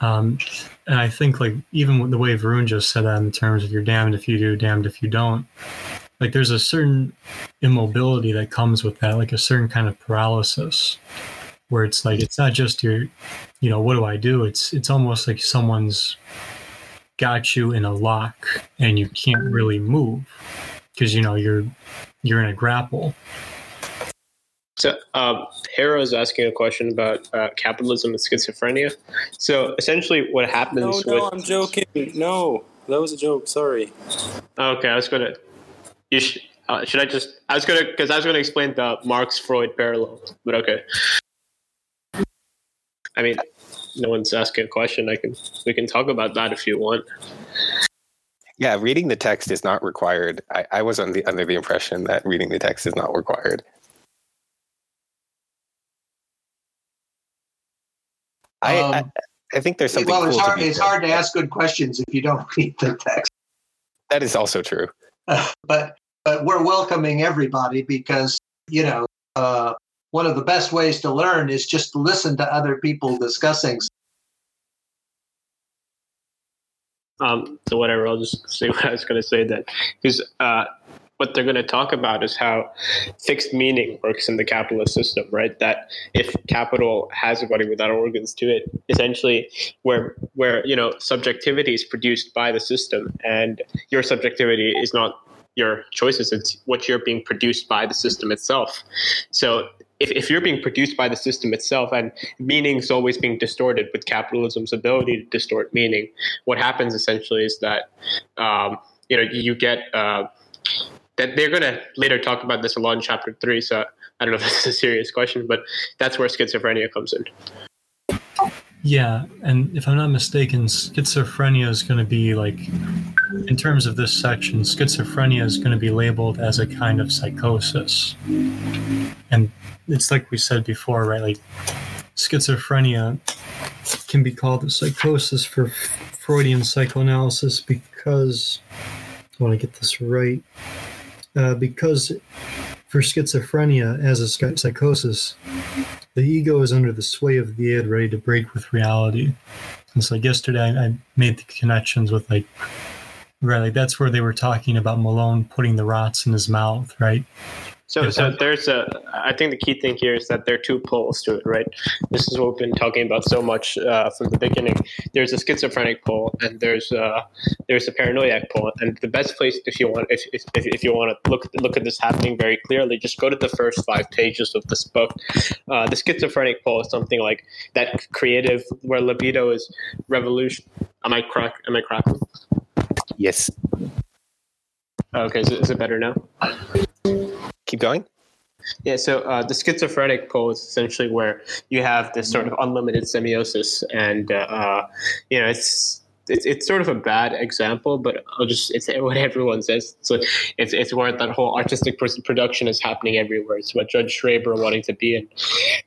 Um, and I think like even the way Varun just said that in terms of you're damned if you do, damned if you don't. Like there's a certain immobility that comes with that, like a certain kind of paralysis, where it's like it's not just your, you know, what do I do? It's it's almost like someone's got you in a lock and you can't really move because you know you're you're in a grapple. So, um, Hera is asking a question about uh, capitalism and schizophrenia. So, essentially, what happens? No, no, with, I'm joking. No, that was a joke. Sorry. Okay, I was gonna. You sh- uh, should I just? I was gonna because I was gonna explain the Marx Freud parallel, but okay. I mean, no one's asking a question. I can we can talk about that if you want. Yeah, reading the text is not required. I, I was under the, under the impression that reading the text is not required. I, Um, I I think there's something well, it's to hard. be It's hard to ask good questions if you don't read the text. That is also true. but but we're welcoming everybody because you know uh, one of the best ways to learn is just to listen to other people discussing. Um, so whatever, I'll just say what I was going to say then, because uh, what they're going to talk about is how fixed meaning works in the capitalist system, right? That if capital has a body without organs to it, essentially, where where you know subjectivity is produced by the system, and your subjectivity is not your choices; it's what you're being produced by the system itself. So if, if you're being produced by the system itself and meaning is always being distorted with capitalism's ability to distort meaning, what happens essentially is that um, you know you get uh, that they're going to later talk about this a lot in chapter three. So I don't know if this is a serious question, but that's where schizophrenia comes in. Yeah, and if I'm not mistaken, schizophrenia is going to be like, in terms of this section, schizophrenia is going to be labeled as a kind of psychosis. And it's like we said before, right? Like, schizophrenia can be called a psychosis for Freudian psychoanalysis because, I want to get this right, uh, because for schizophrenia as a psychosis, the ego is under the sway of the id, ready to break with reality. And so, like yesterday, I, I made the connections with like, right, like that's where they were talking about Malone putting the rots in his mouth, right? So, so there's a. I think the key thing here is that there are two poles to it, right? This is what we've been talking about so much uh, from the beginning. There's a schizophrenic pole, and there's a, there's a paranoiac pole. And the best place, if you want, if, if, if you want to look look at this happening very clearly, just go to the first five pages of this book. Uh, the schizophrenic pole is something like that creative, where libido is revolution. Am I crack? Am I cracking? Yes. Okay, is it, is it better now? Keep going. Yeah, so uh, the schizophrenic pole is essentially where you have this sort of unlimited semiosis, and uh, uh you know it's it's, it's sort of a bad example, but I'll just it's what everyone says. So it's it's where that whole artistic production is happening everywhere. It's what Judge Schreber wanting to be in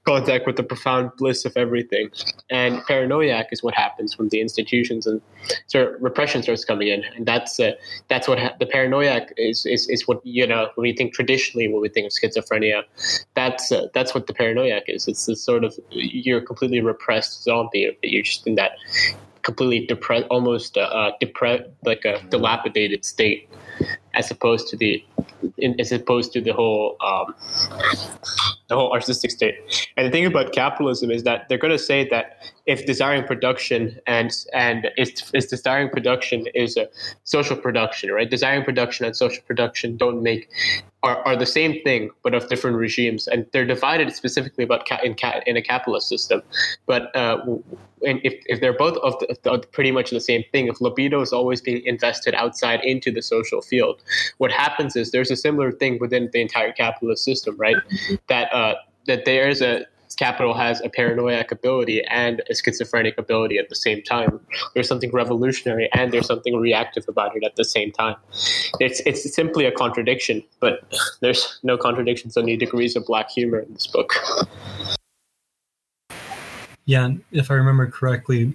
contact with the profound bliss of everything. And paranoiac is what happens when the institutions and sort of repression starts coming in, and that's uh, that's what ha- the paranoiac is, is is what you know when we think traditionally when we think of schizophrenia. That's uh, that's what the paranoiac is. It's this sort of you're completely repressed zombie. You're just in that completely depressed, almost uh, uh depressed, like a dilapidated state, as opposed to the, in, as opposed to the whole, um, the whole artistic state. And the thing about capitalism is that they're going to say that if desiring production and and if desiring production is a social production, right? Desiring production and social production don't make are, are the same thing but of different regimes, and they're divided specifically about ca- in ca- in a capitalist system. But uh, if if they're both of, the, of pretty much the same thing, if libido is always being invested outside into the social field, what happens is there's a similar thing within the entire capitalist system, right? That uh, that there is a Capital has a paranoiac ability and a schizophrenic ability at the same time. There's something revolutionary and there's something reactive about it at the same time. It's it's simply a contradiction, but there's no contradictions on any degrees of black humor in this book. Yeah, if I remember correctly,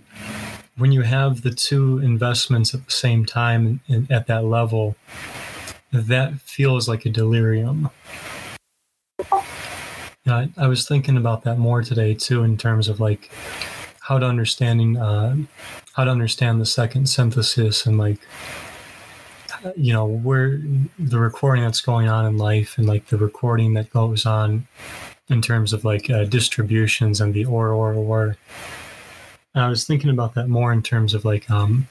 when you have the two investments at the same time at that level, that feels like a delirium. Yeah, I, I was thinking about that more today too, in terms of like how to understanding uh, how to understand the second synthesis and like you know where the recording that's going on in life and like the recording that goes on in terms of like uh, distributions and the or or or. And I was thinking about that more in terms of like um,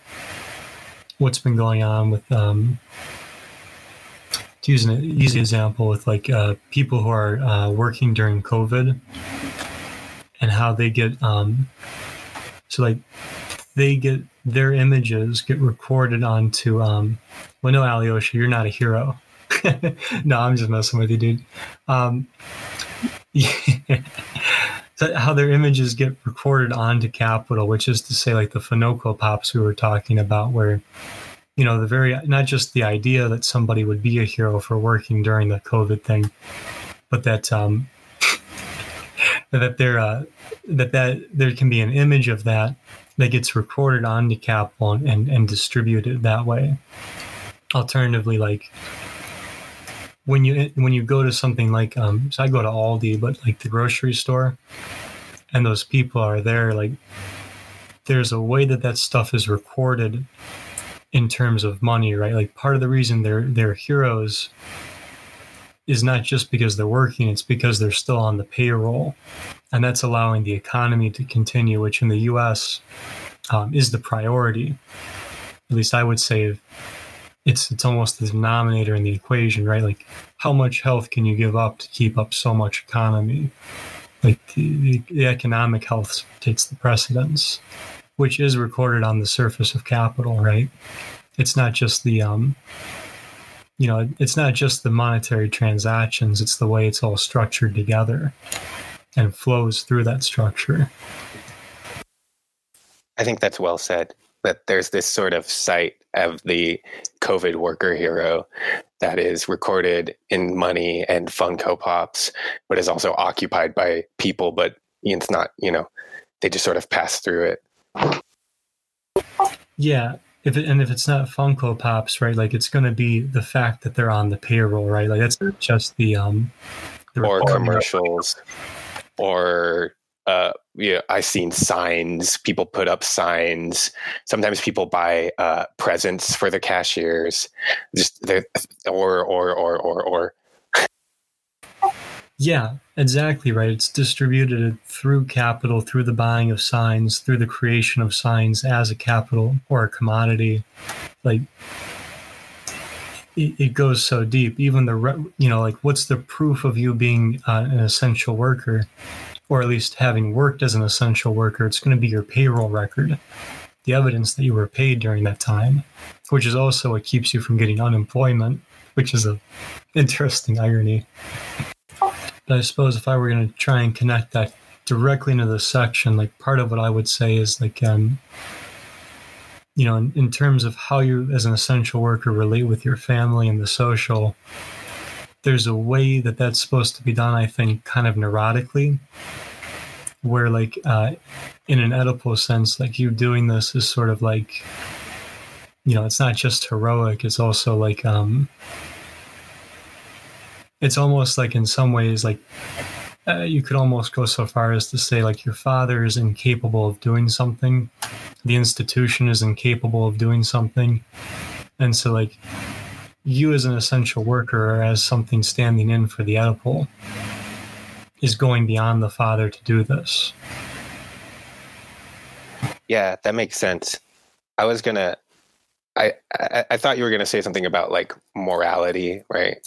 what's been going on with um, to use an easy example with like uh, people who are uh, working during COVID and how they get um, so like they get their images get recorded onto um, well no Alyosha you're not a hero no I'm just messing with you dude um, yeah. so how their images get recorded onto Capital which is to say like the Funko pops we were talking about where you know the very not just the idea that somebody would be a hero for working during the covid thing but that um that there uh that that there can be an image of that that gets recorded onto Capital and, and, and distributed that way. Alternatively like when you when you go to something like um so i go to aldi but like the grocery store and those people are there like there's a way that that stuff is recorded in terms of money, right? Like part of the reason they're they're heroes is not just because they're working, it's because they're still on the payroll. And that's allowing the economy to continue, which in the US um, is the priority. At least I would say it's it's almost the denominator in the equation, right? Like how much health can you give up to keep up so much economy? Like the, the economic health takes the precedence, which is recorded on the surface of capital, right? It's not just the um, you know, it's not just the monetary transactions; it's the way it's all structured together and flows through that structure. I think that's well said. That there's this sort of sight of the COVID worker hero that is recorded in money and Funko Pops, but is also occupied by people, but it's not, you know, they just sort of pass through it. Yeah. If it, and if it's not Funko Pops, right? Like it's going to be the fact that they're on the payroll, right? Like that's just the um, the or commercials, or uh, yeah, I've seen signs. People put up signs. Sometimes people buy uh, presents for the cashiers. Just or or or or or. Yeah, exactly right. It's distributed through capital, through the buying of signs, through the creation of signs as a capital or a commodity. Like it, it goes so deep. Even the you know like what's the proof of you being uh, an essential worker? or at least having worked as an essential worker, it's going to be your payroll record, the evidence that you were paid during that time, which is also what keeps you from getting unemployment, which is a interesting irony. But I suppose if I were going to try and connect that directly into the section, like part of what I would say is like, um, you know, in, in terms of how you as an essential worker relate with your family and the social, there's a way that that's supposed to be done, I think, kind of neurotically, where, like, uh, in an Oedipal sense, like you doing this is sort of like, you know, it's not just heroic, it's also like, um, it's almost like in some ways, like, uh, you could almost go so far as to say, like, your father is incapable of doing something, the institution is incapable of doing something. And so, like, you as an essential worker or as something standing in for the Oedipal is going beyond the father to do this. Yeah, that makes sense. I was gonna I, I, I thought you were gonna say something about like morality, right?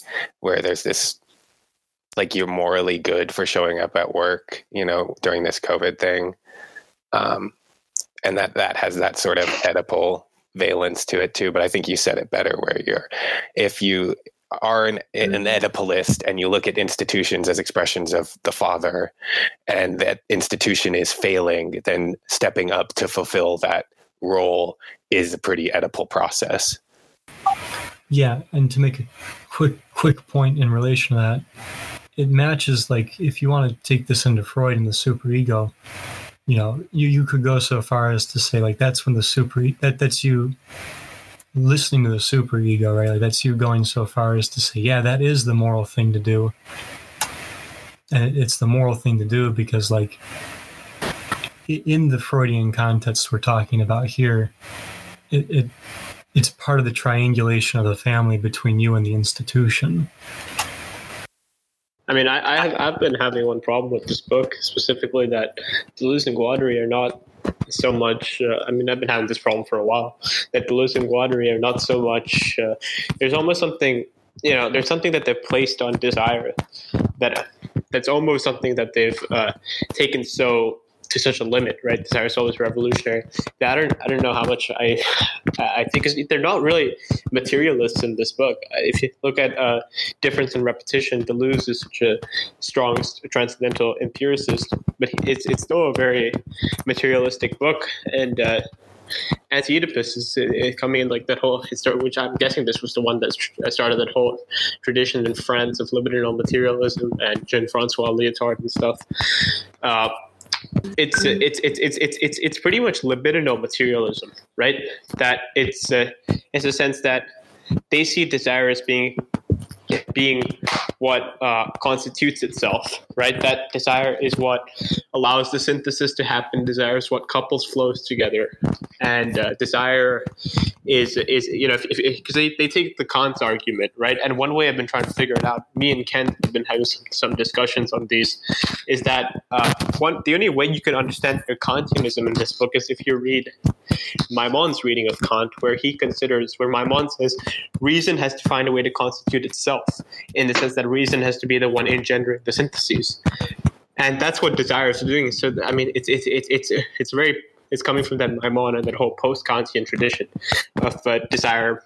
Where there's this like you're morally good for showing up at work, you know, during this COVID thing. Um and that that has that sort of Oedipal valence to it too. But I think you said it better where you're, if you are an, an mm-hmm. Oedipalist and you look at institutions as expressions of the father and that institution is failing, then stepping up to fulfill that role is a pretty Oedipal process. Yeah, and to make a quick quick point in relation to that, it matches like if you want to take this into Freud and the superego, you know, you, you could go so far as to say like that's when the super that that's you listening to the super ego, right? Like that's you going so far as to say, yeah, that is the moral thing to do. And it's the moral thing to do because like in the Freudian context we're talking about here, it, it it's part of the triangulation of the family between you and the institution. I mean, I, I have I've been having one problem with this book specifically that Deleuze and Guattari are not so much. Uh, I mean, I've been having this problem for a while. That Deleuze and Guattari are not so much. Uh, there's almost something, you know, there's something that they've placed on desire that that's almost something that they've uh, taken so to such a limit, right? Desire Soul is revolutionary. I don't, I don't know how much I, I think they're not really materialists in this book. If you look at uh, difference and repetition, Deleuze is such a strong transcendental empiricist, but it's it's still a very materialistic book, and uh, Anti-Oedipus is uh, coming in like that whole history, which I'm guessing this was the one that started that whole tradition in France of libidinal materialism and Jean-Francois Lyotard and stuff. Uh, it's uh, it's it's it's it's it's it's pretty much libidinal materialism, right? That it's uh, it's a sense that they see desire as being being what uh, constitutes itself, right? That desire is what allows the synthesis to happen. Desire is what couples flows together, and uh, desire is is you know because they, they take the Kant's argument, right? And one way I've been trying to figure it out, me and Ken have been having some, some discussions on these, is that uh, one the only way you can understand Kantianism in this book is if you read Maimon's reading of Kant, where he considers where Maimon says reason has to find a way to constitute itself, in the sense that reason has to be the one engendering the syntheses. And that's what desire is doing. So I mean, it's it's it's it's it's very it's coming from that Maimon and that whole post-Kantian tradition of uh, desire,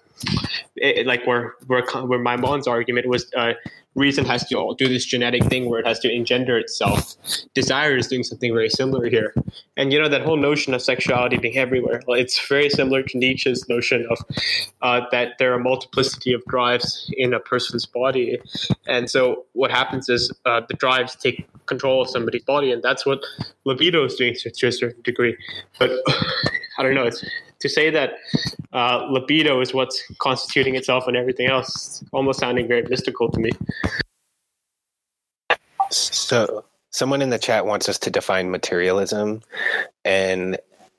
it, like where where where Maimon's argument was uh, reason has to do this genetic thing where it has to engender itself. Desire is doing something very similar here. And you know, that whole notion of sexuality being everywhere, it's very similar to Nietzsche's notion of uh, that there are multiplicity of drives in a person's body. And so what happens is uh, the drives take control of somebody's body, and that's what libido is doing to, to a certain degree. But I don't know, it's to say that uh, libido is what's constituting itself and everything else, almost sounding very mystical to me. So, someone in the chat wants us to define materialism, and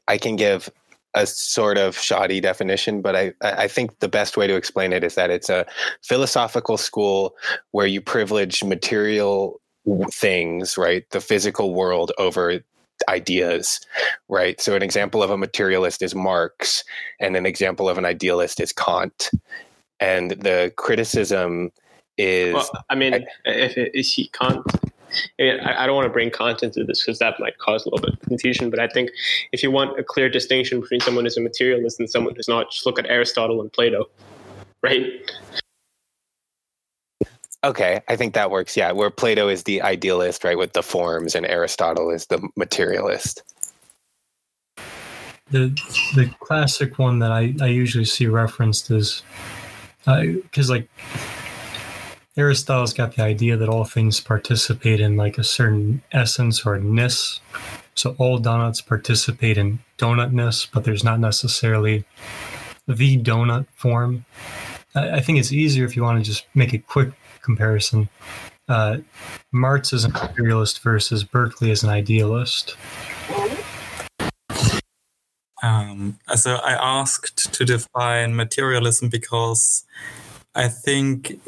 I can give a sort of shoddy definition, but I, I think the best way to explain it is that it's a philosophical school where you privilege material things, right? The physical world over ideas, right? So, an example of a materialist is Marx, and an example of an idealist is Kant. And the criticism is. Well, I mean, I, if it, is he Kant? I, I don't want to bring Kant into this because that might cause a little bit of confusion. But I think if you want a clear distinction between someone who's a materialist and someone who's not, just look at Aristotle and Plato, right? Okay, I think that works. Yeah, where Plato is the idealist, right, with the forms, and Aristotle is the materialist. The the classic one that I, I usually see referenced is because uh, like Aristotle's got the idea that all things participate in like a certain essence or ness. So all donuts participate in donutness, but there's not necessarily the donut form. I, I think it's easier if you want to just make a quick comparison. Uh, Marx is an materialist versus Berkeley is an idealist. Um, so I asked to define materialism because I think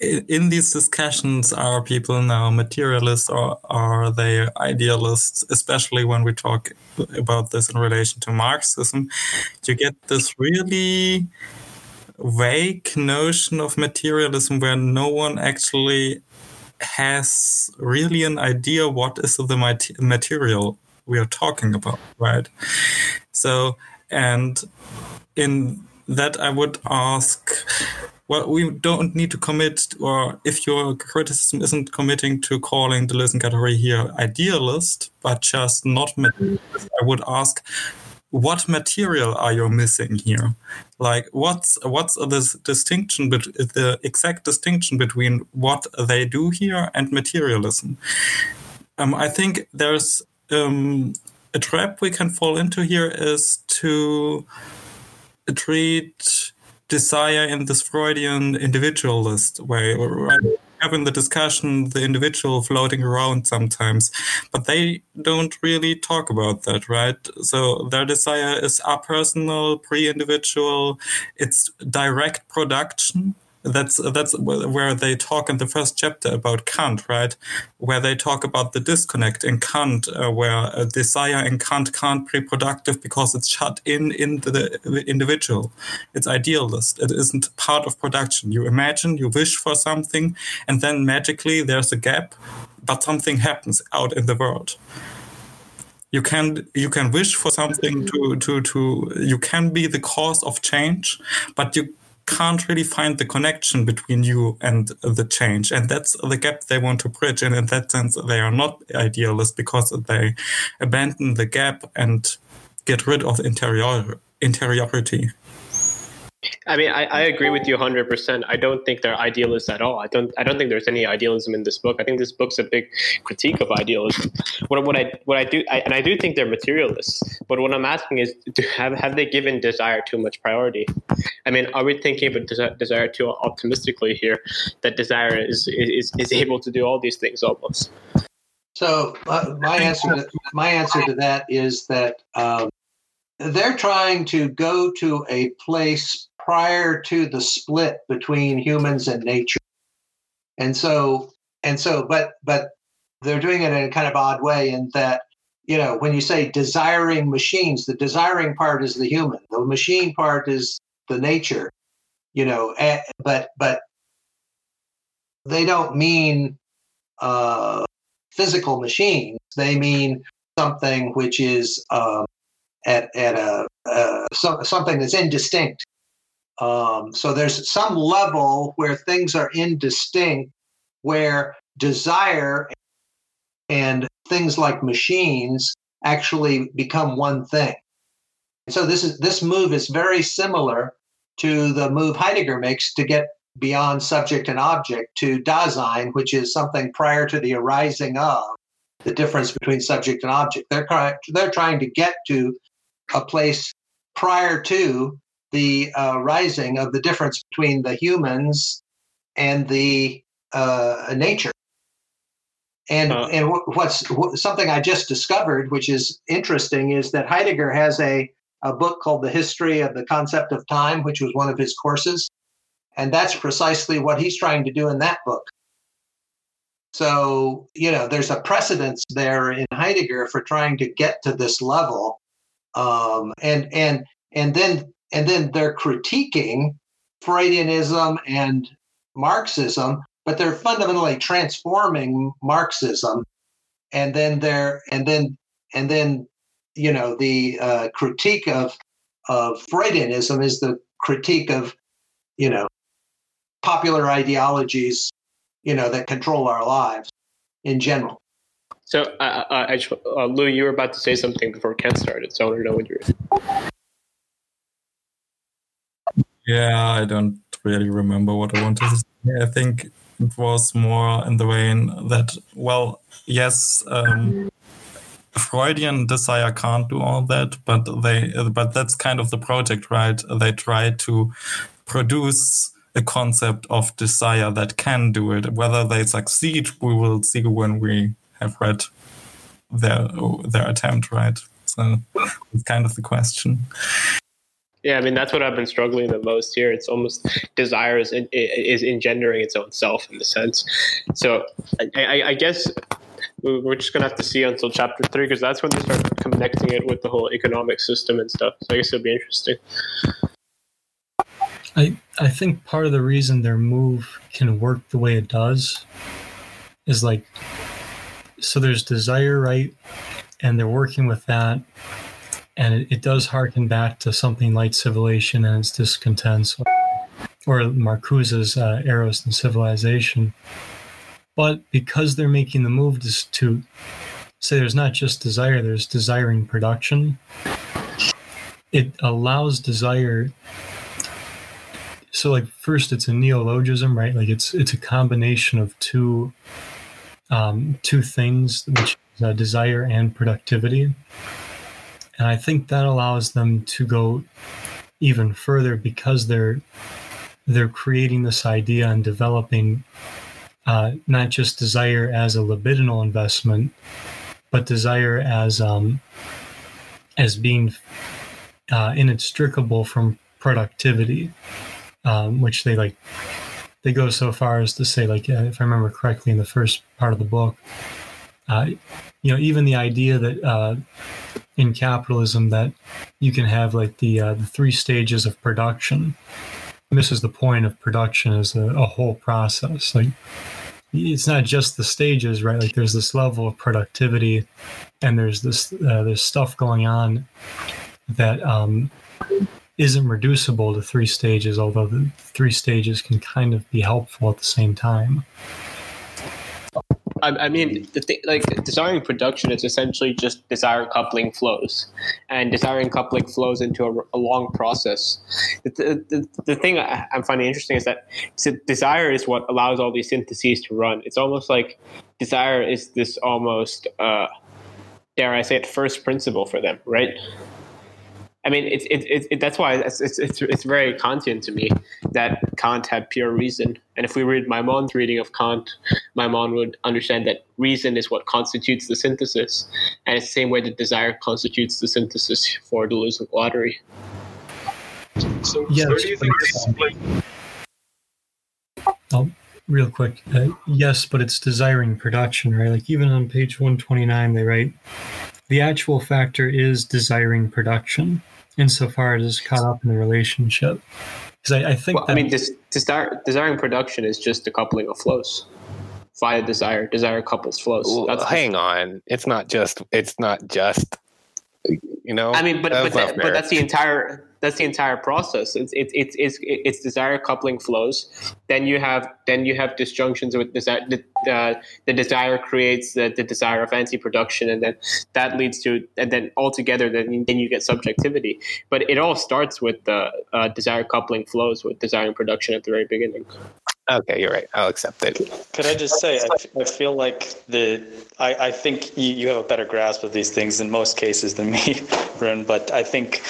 in these discussions are people now materialists or are they idealists especially when we talk about this in relation to marxism you get this really vague notion of materialism where no one actually has really an idea what is the material we are talking about, right? So, and in that, I would ask, well, we don't need to commit, or if your criticism isn't committing to calling Deleuze and here idealist, but just not materialist, I would ask, what material are you missing here? Like, what's what's the distinction, but the exact distinction between what they do here and materialism? Um, I think there's um, a trap we can fall into here is to treat desire in this Freudian individualist way, right? Having the discussion, the individual floating around sometimes, but they don't really talk about that, right? So their desire is a personal, pre-individual. It's direct production that's that's where they talk in the first chapter about Kant, right? Where they talk about the disconnect in Kant, uh, where desire in Kant can't be productive because it's shut in in the, the individual. It's idealist. It isn't part of production. You imagine, you wish for something, and then magically there's a gap, but something happens out in the world you can you can wish for something to to to you can be the cause of change but you can't really find the connection between you and the change. And that's the gap they want to bridge. And in that sense, they are not idealists because they abandon the gap and get rid of interior interiority. I mean, I, I agree with you 100%. I don't think they're idealists at all. I don't I don't think there's any idealism in this book. I think this book's a big critique of idealism. What, what I what I do I, and I do think they're materialists. But what I'm asking is do, have have they given desire too much priority? I mean, are we thinking about desire, desire too optimistically here that desire is, is is able to do all these things almost? So uh, my answer to, my answer to that is that um, they're trying to go to a place prior to the split between humans and nature. And so and so but but they're doing it in a kind of odd way in that you know when you say desiring machines the desiring part is the human the machine part is the nature you know but but they don't mean uh, physical machines they mean something which is um, at, at a uh, so, something that's indistinct um, so there's some level where things are indistinct, where desire and things like machines actually become one thing. So this is this move is very similar to the move Heidegger makes to get beyond subject and object to Dasein, which is something prior to the arising of the difference between subject and object. They're they're trying to get to a place prior to the uh, rising of the difference between the humans and the uh, nature. And uh, and what's what, something I just discovered, which is interesting, is that Heidegger has a a book called The History of the Concept of Time, which was one of his courses, and that's precisely what he's trying to do in that book. So you know, there's a precedence there in Heidegger for trying to get to this level, um, and and and then and then they're critiquing Freudianism and Marxism, but they're fundamentally transforming Marxism, and then they're and then and then you know the uh, critique of of Freudianism is the critique of you know popular ideologies you know that control our lives in general. So, uh, uh, I, uh, Lou, you were about to say something before Ken started, so I want to know what you were. Yeah, I don't really remember what I wanted to say. I think it was more in the vein that, well, yes, um, Freudian desire can't do all that, but they, but that's kind of the project, right? They try to produce a concept of desire that can do it. Whether they succeed, we will see when we have read their their attempt, right? So it's kind of the question. Yeah, I mean that's what I've been struggling the most here. It's almost desire is, is engendering its own self in the sense. So I, I, guess we're just gonna have to see until chapter three because that's when they start connecting it with the whole economic system and stuff. So I guess it'll be interesting. I I think part of the reason their move can work the way it does is like so there's desire, right? And they're working with that and it, it, does harken back to something like Civilization and its discontents, or, Marcuse's uh, Eros and Civilization. But because they're making the move to, to say there's not just desire, there's desiring production, it allows desire. So, like, first, it's a neologism, right? Like, it's it's a combination of two um, two things, which is uh, desire and productivity and I think that allows them to go even further because they're they're creating this idea and developing uh, not just desire as a libidinal investment, but desire as um, as being uh, inextricable from productivity, um, which they like. They go so far as to say, like, uh, if I remember correctly, in the first part of the book, uh, you know, even the idea that uh, in capitalism that you can have like the uh, the three stages of production. misses the point of production as a, a whole process. Like it's not just the stages, right? Like there's this level of productivity, and there's this uh, there's stuff going on that um, isn't reducible to three stages. Although the three stages can kind of be helpful at the same time. I, I mean, the thing, like desiring production is essentially just desire coupling flows, and desiring coupling flows into a, a long process. The, the, the thing I, am finding interesting is that desire is what allows all these syntheses to run. It's almost like desire is this almost, uh, dare I say it, first principle for them, right? I mean, it's it, it, it, that's why it's, it's, it's, it's very Kantian to me that Kant had pure reason. And if we read Maimon's reading of Kant, Maimon would understand that reason is what constitutes the synthesis. And it's the same way that desire constitutes the synthesis for Deleuze and Guattari. So, yes, where do you think this split? Oh, real quick. Uh, yes, but it's desiring production, right? Like even on page 129, they write the actual factor is desiring production insofar as it's caught up in the relationship. Because I, I, think well, I mean, des- desire, desiring production is just a coupling of flows via desire. Desire couples flows. Well, hang on, it's not just. It's not just. You know. I mean, but but, that, but that's the entire that's the entire process. It's it's it's it's, it's desire coupling flows. Then you have then you have disjunctions with desire. The, the, the desire creates the, the desire of anti-production, and then that leads to and then altogether then then you get subjectivity. But it all starts with the uh, desire coupling flows with desire and production at the very beginning. Okay, you're right. I'll accept it. Could I just say, I, I feel like the I, I think you, you have a better grasp of these things in most cases than me, Rune. But I think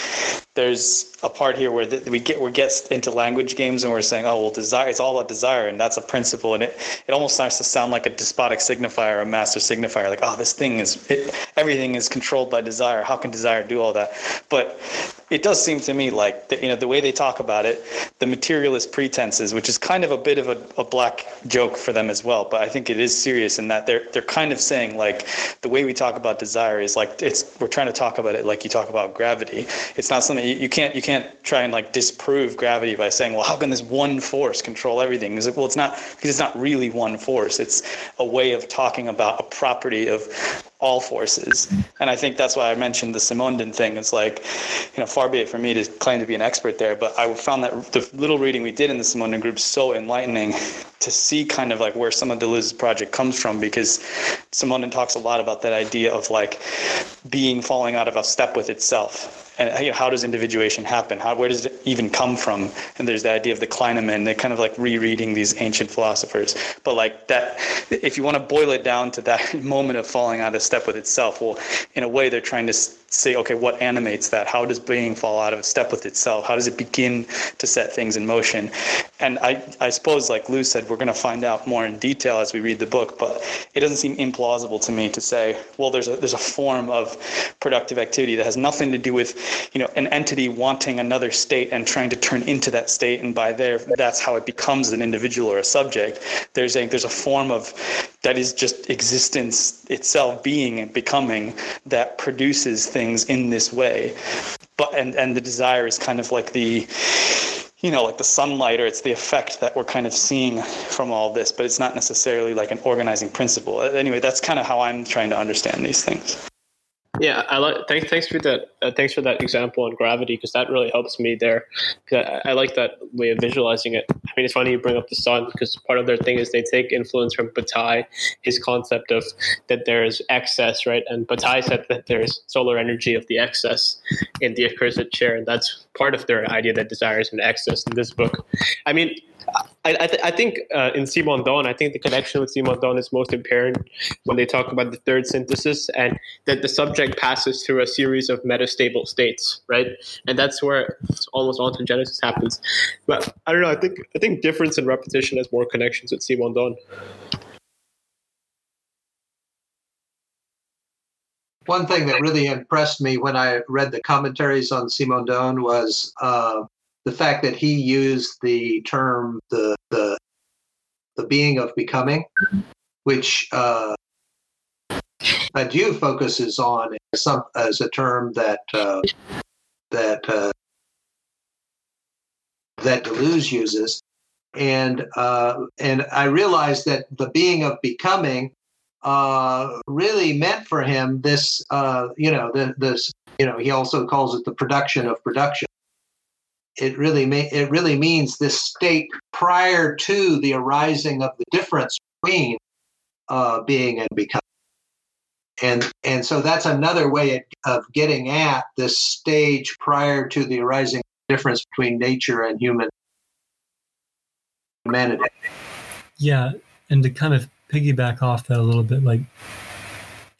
there's a part here where the, we get we get into language games and we're saying, oh well, desire. It's all about desire, and that's a principle, and it it almost starts to sound like a despotic signifier, a master signifier. Like, oh, this thing is it, everything is controlled by desire. How can desire do all that? But it does seem to me like the, you know the way they talk about it, the materialist pretenses, which is kind of a bit of a, a black joke for them as well. But I think it is serious in that they're they're kind of saying like the way we talk about desire is like it's we're trying to talk about it like you talk about gravity. It's not something you, you can't you can't try and like disprove gravity by saying well how can this one force control everything? It's like well it's not because it's not really one force. It's a way of talking about a property of all forces. And I think that's why I mentioned the Simondon thing. It's like, you know, far be it for me to claim to be an expert there, but I found that the little reading we did in the Simondon group so enlightening to see kind of like where some of Deleuze's project comes from because Simondon talks a lot about that idea of like being falling out of a step with itself and you know, how does individuation happen? How where does it even come from? And there's the idea of the clinamen. They're kind of like rereading these ancient philosophers. But like that, if you want to boil it down to that moment of falling out of step with itself, well, in a way, they're trying to say, okay, what animates that? How does being fall out of step with itself? How does it begin to set things in motion? And I, I suppose, like Lou said, we're going to find out more in detail as we read the book. But it doesn't seem implausible to me to say, well, there's a there's a form of productive activity that has nothing to do with, you know, an entity wanting another state and trying to turn into that state, and by there, that's how it becomes an individual or a subject. There's a there's a form of that is just existence itself, being and becoming, that produces things in this way. But and and the desire is kind of like the you know, like the sunlight, or it's the effect that we're kind of seeing from all this, but it's not necessarily like an organizing principle. Anyway, that's kind of how I'm trying to understand these things. Yeah, I like. Thanks, thanks for that. Uh, thanks for that example on gravity because that really helps me there. I, I, like that way of visualizing it. I mean, it's funny you bring up the sun because part of their thing is they take influence from Bataille, his concept of that there is excess, right? And Bataille said that there's solar energy of the excess in the Accursed Share, and that's part of their idea that desire is an excess in this book. I mean, I, I, th- I, think uh, in Simondon, I think the connection with Simondon is most apparent when they talk about the third synthesis and that the subject passes through a series of metastable states, right? And that's where almost ontogenesis happens. But I don't know. I think I think difference and repetition has more connections with Simondon. One thing that really impressed me when I read the commentaries on Simondon was uh, the fact that he used the term the the the being of becoming, which uh, Badiou focuses on as, some, as a term that uh, that uh, that Deleuze uses, and uh, and I realized that the being of becoming uh, really meant for him this uh, you know the, this you know he also calls it the production of production it really it really means this state prior to the arising of the difference between uh, being and becoming. And and so that's another way of getting at this stage prior to the arising difference between nature and human humanity. Yeah, and to kind of piggyback off that a little bit, like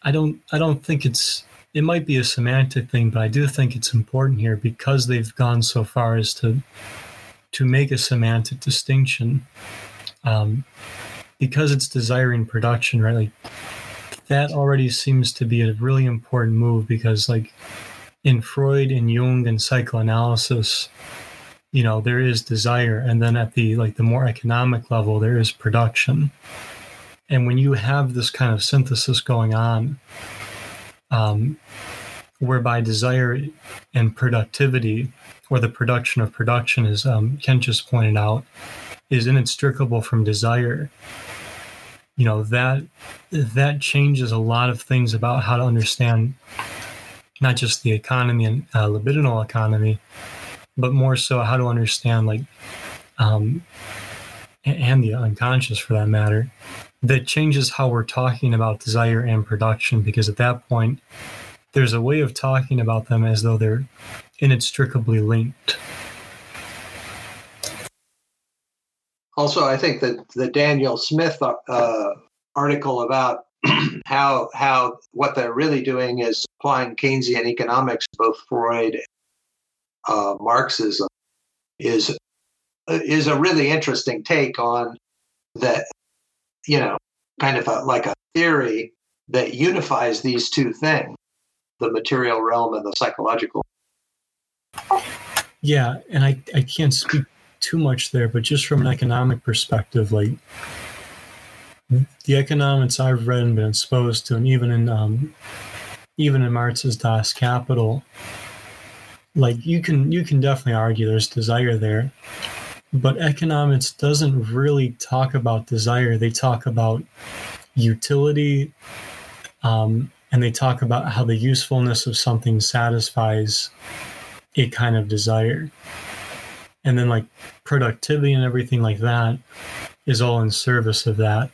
I don't I don't think it's it might be a semantic thing, but I do think it's important here because they've gone so far as to to make a semantic distinction. Um, because it's desiring production, right? Like that already seems to be a really important move because like in Freud and Jung and psychoanalysis, you know, there is desire and then at the like the more economic level there is production. And when you have this kind of synthesis going on, um, whereby desire and productivity or the production of production, as um, Kent just pointed out, is inextricable from desire you know that that changes a lot of things about how to understand not just the economy and uh, libidinal economy, but more so how to understand like um, and the unconscious for that matter. That changes how we're talking about desire and production because at that point, there's a way of talking about them as though they're inextricably linked. also, I think that the Daniel Smith uh, article about how how what they're really doing is applying Keynesian economics, both Freud, uh, Marxism, is is a really interesting take on that. You know, kind of a, like a theory that unifies these two things: the material realm and the psychological. Yeah, and I, I can't speak too much there, but just from an economic perspective, like the economics I've read and been exposed to, and even in um, even in Marx's Das Kapital, like you can you can definitely argue there's desire there, but economics doesn't really talk about desire. They talk about utility, um, and they talk about how the usefulness of something satisfies a kind of desire and then like productivity and everything like that is all in service of that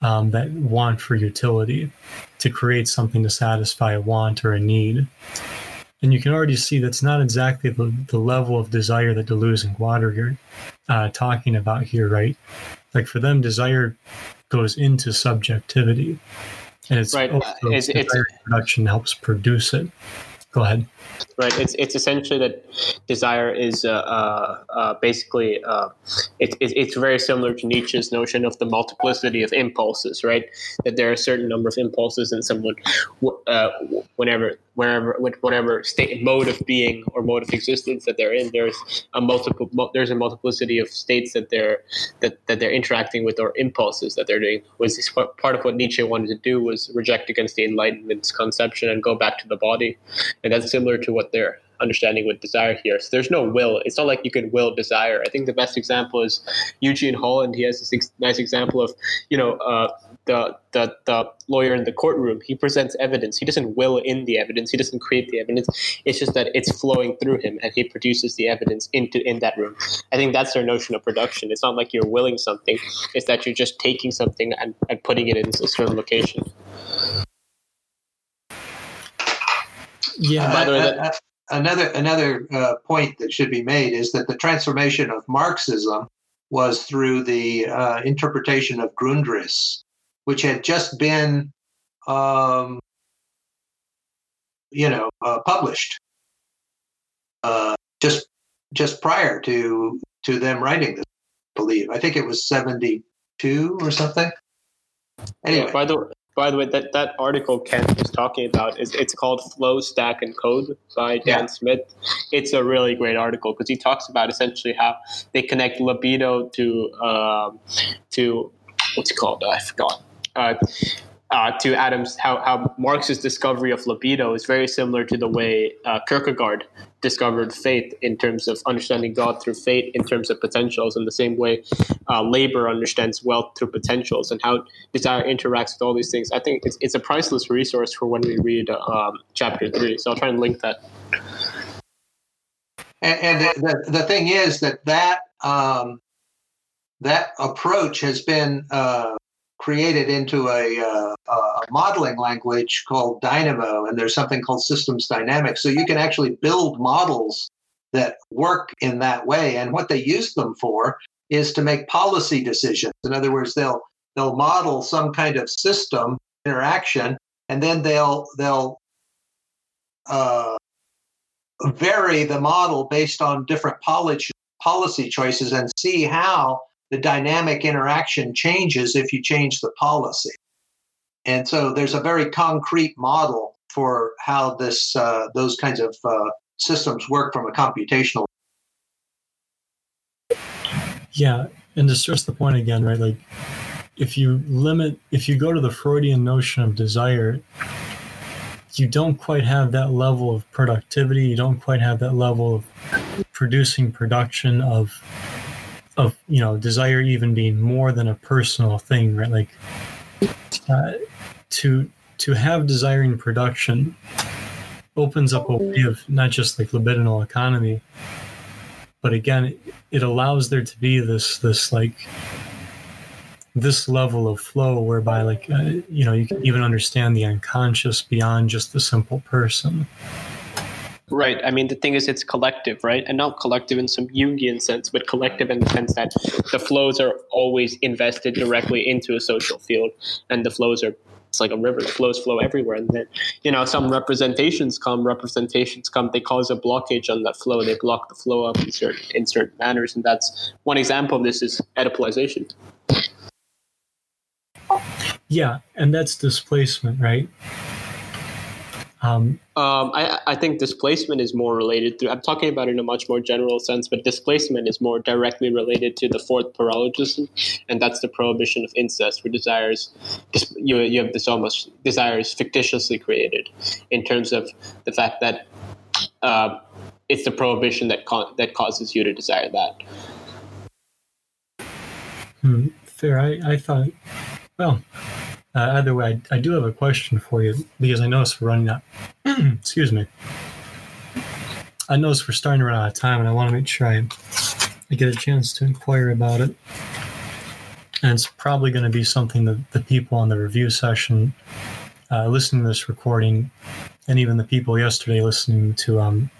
um, that want for utility to create something to satisfy a want or a need and you can already see that's not exactly the, the level of desire that deleuze and guattari are uh, talking about here right like for them desire goes into subjectivity and it's right. also it's, it's, production helps produce it go ahead right? It's it's essentially that desire is uh, uh, uh basically uh, it, it, it's very similar to Nietzsche's notion of the multiplicity of impulses, right? That there are a certain number of impulses in someone uh, whenever wherever with whatever state mode of being or mode of existence that they're in. There's a multiple there's a multiplicity of states that they're that, that they're interacting with or impulses that they're doing. Was part of what Nietzsche wanted to do was reject against the Enlightenment's conception and go back to the body, and that's similar to what they're understanding with desire here. So there's no will. It's not like you can will desire. I think the best example is Eugene Holland. He has this nice example of, you know, uh, the, the, the lawyer in the courtroom. He presents evidence. He doesn't will in the evidence. He doesn't create the evidence. It's just that it's flowing through him and he produces the evidence into in that room. I think that's their notion of production. It's not like you're willing something. It's that you're just taking something and, and putting it in a certain location. Yeah. by the way, that, another another uh, point that should be made is that the transformation of Marxism was through the uh, interpretation of Grundrisse, which had just been, um, you know, uh, published uh, just just prior to to them writing this. I believe I think it was seventy two or something. Anyway, yeah, by the by the way, that, that article Kent was talking about is it's called Flow, Stock, and Code by Dan yeah. Smith. It's a really great article because he talks about essentially how they connect libido to um, to what's it called? I forgot. Uh, uh, to Adams, how, how Marx's discovery of libido is very similar to the way uh, Kierkegaard discovered faith in terms of understanding God through faith in terms of potentials, in the same way uh, labor understands wealth through potentials and how desire interacts with all these things. I think it's, it's a priceless resource for when we read um, chapter three. So I'll try and link that. And, and the, the, the, thing is that that um, that approach has been uh, created into a, uh, a modeling language called Dynamo, and there's something called systems dynamics. So you can actually build models that work in that way. And what they use them for is to make policy decisions. In other words, they'll they'll model some kind of system interaction, and then they'll they'll uh, vary the model based on different policy policy choices and see how the dynamic interaction changes if you change the policy. And so there's a very concrete model for how this uh, those kinds of uh, systems work from a computational. Yeah, and to stress the point again, right? Like, if you limit, if you go to the Freudian notion of desire, you don't quite have that level of productivity. You don't quite have that level of producing production of of you know desire even being more than a personal thing, right? Like uh, to to have desiring production opens up a way of not just like libidinal economy, but again, it, allows there to be this this like this level of flow whereby like uh, you know you can even understand the unconscious beyond just the simple person Right. I mean, the thing is, it's collective, right? And not collective in some Jungian sense, but collective in the sense that the flows are always invested directly into a social field, and the flows are it's like a river. The flows flow everywhere, and then you know some representations come. Representations come. They cause a blockage on that flow. They block the flow up in certain in certain manners, and that's one example of this is Oedipalization. Yeah, and that's displacement, right? Um, um, I, I think displacement is more related to, I'm talking about it in a much more general sense, but displacement is more directly related to the fourth paralogism, and that's the prohibition of incest, where desires, you, you have this almost desires fictitiously created in terms of the fact that uh, it's the prohibition that, con- that causes you to desire that. Hmm, fair. I, I thought, well, uh, either way, I, I, do have a question for you because I noticed we're running out. excuse me. I noticed we're starting to run out of time, and I want to make sure I, I get a chance to inquire about it. And it's probably going to be something that the people on the review session uh, listening to this recording, and even the people yesterday listening to um,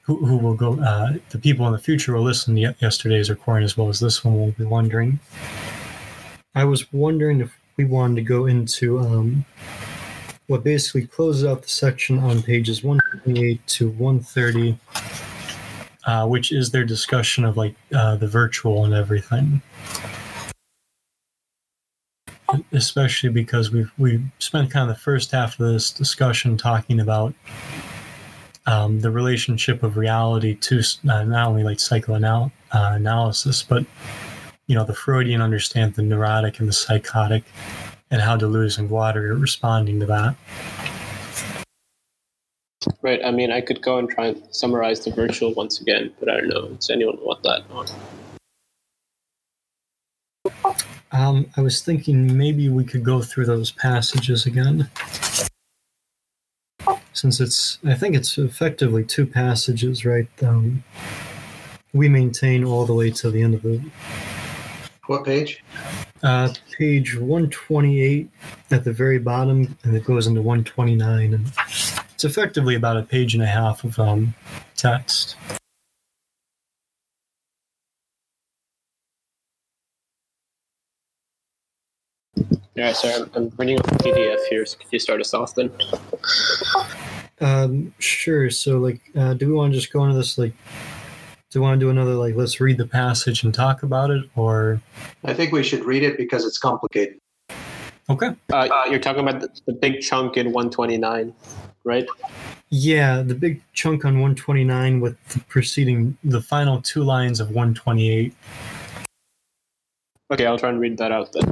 who, who will go, uh, the people in the future will listen to yesterday's recording as well as this one will be wondering. I was wondering if we wanted to go into um, what basically closes out the section on pages 128 to 130, uh, which is their discussion of like uh, the virtual and everything. Especially because we've we spent kind of the first half of this discussion talking about um, the relationship of reality to uh, not only like psychoanalysis, uh, but you know, the Freudian understand the neurotic and the psychotic and how Deleuze and Guattari are responding to that. Right. I mean, I could go and try and summarize the virtual once again, but I don't know. Does anyone want that? Um, I was thinking maybe we could go through those passages again. Since it's, I think it's effectively two passages, right? Um, we maintain all the way to the end of the what page? Uh, page 128 at the very bottom, and it goes into 129. And it's effectively about a page and a half of um, text. Yeah, sorry, I'm, I'm reading a PDF here. So could you start us off then? Um, sure. So, like, uh, do we want to just go into this like do you want to do another like let's read the passage and talk about it or? I think we should read it because it's complicated. Okay. Uh, you're talking about the, the, big chunk in 129 right? Yeah the big chunk on 129 with the preceding the final two lines of 128 okay i'll try and read that out then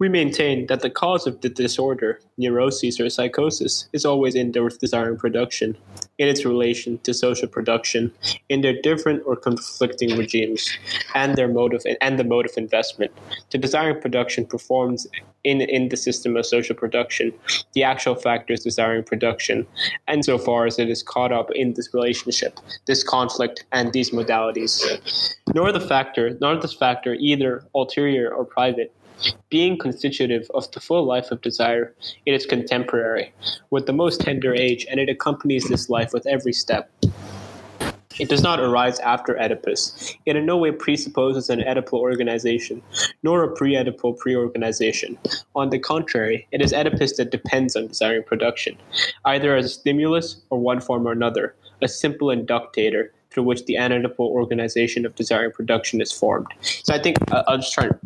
We maintain that the cause of the disorder, neuroses or psychosis, is always in the desiring production, in its relation to social production, in their different or conflicting regimes, and their motive and the mode of investment. The desiring production performs in, in the system of social production, the actual factors desiring production, and so far as it is caught up in this relationship, this conflict, and these modalities. Nor the factor, nor this factor either ulterior or private, being constitutive of the full life of desire, it is contemporary, with the most tender age, and it accompanies this life with every step. It does not arise after Oedipus. It in no way presupposes an Oedipal organization, nor a pre Oedipal pre organization. On the contrary, it is Oedipus that depends on desiring production, either as a stimulus or one form or another, a simple inductator through which the analytical organization of desiring production is formed. So I think uh, I'll just try to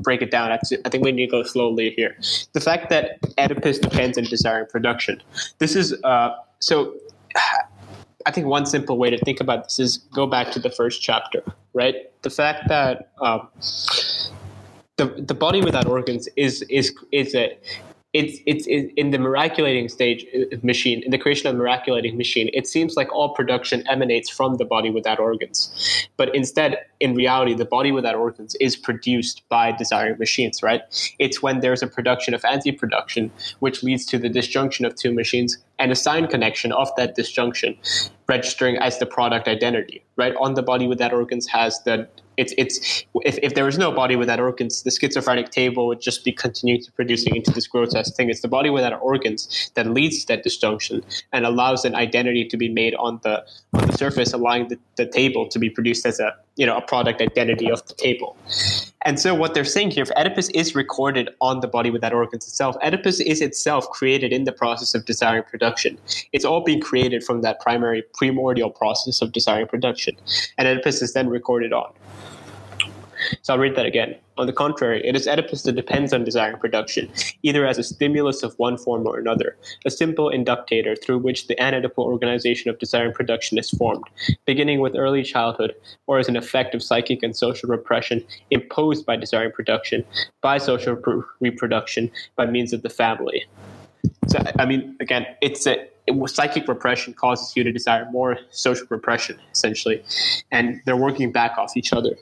break it down. I think we need to go slowly here. The fact that Oedipus depends on desiring production. This is uh, so. I think one simple way to think about this is go back to the first chapter, right? The fact that um, the the body without organs is is is a it's, it's in the miraculating stage uh, uh, machine in the creation of the miraculating machine it seems like all production emanates from the body without organs. But instead in reality the body without organs is produced by desiring machines right? It's when there's a production of anti-production which leads to the disjunction of two machines and a sign connection of that disjunction registering as the product identity right on the body without organs has the it's it's if, if there was no body without organs, the schizophrenic table would just be continuing to producing into this grotesque thing. It's the body without organs that leads to that disjunction and allows an identity to be made on the on the surface, allowing the, the table to be produced as a you know a product identity of the table. And so what they're saying here, if Oedipus is recorded on the body without organs itself, Oedipus is itself created in the process of desiring production. It's all being created from that primary primordial process of desiring production. And Oedipus is then recorded on. So I'll read that again. On the contrary, it is Oedipus that depends on desire and production, either as a stimulus of one form or another, a simple inductator through which the anoedipal organization of desire and production is formed, beginning with early childhood, or as an effect of psychic and social repression imposed by desire and production, by social pro- reproduction, by means of the family. So, I mean, again, it's a it, psychic repression causes you to desire more social repression, essentially, and they're working back off each other.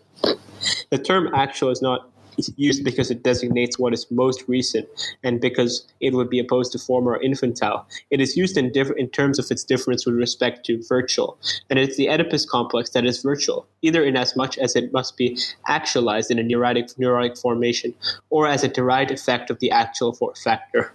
The term actual is not used because it designates what is most recent and because it would be opposed to former or infantile. It is used in, diff- in terms of its difference with respect to virtual, and it's the Oedipus complex that is virtual, either in as much as it must be actualized in a neurotic, neurotic formation or as a derived effect of the actual factor,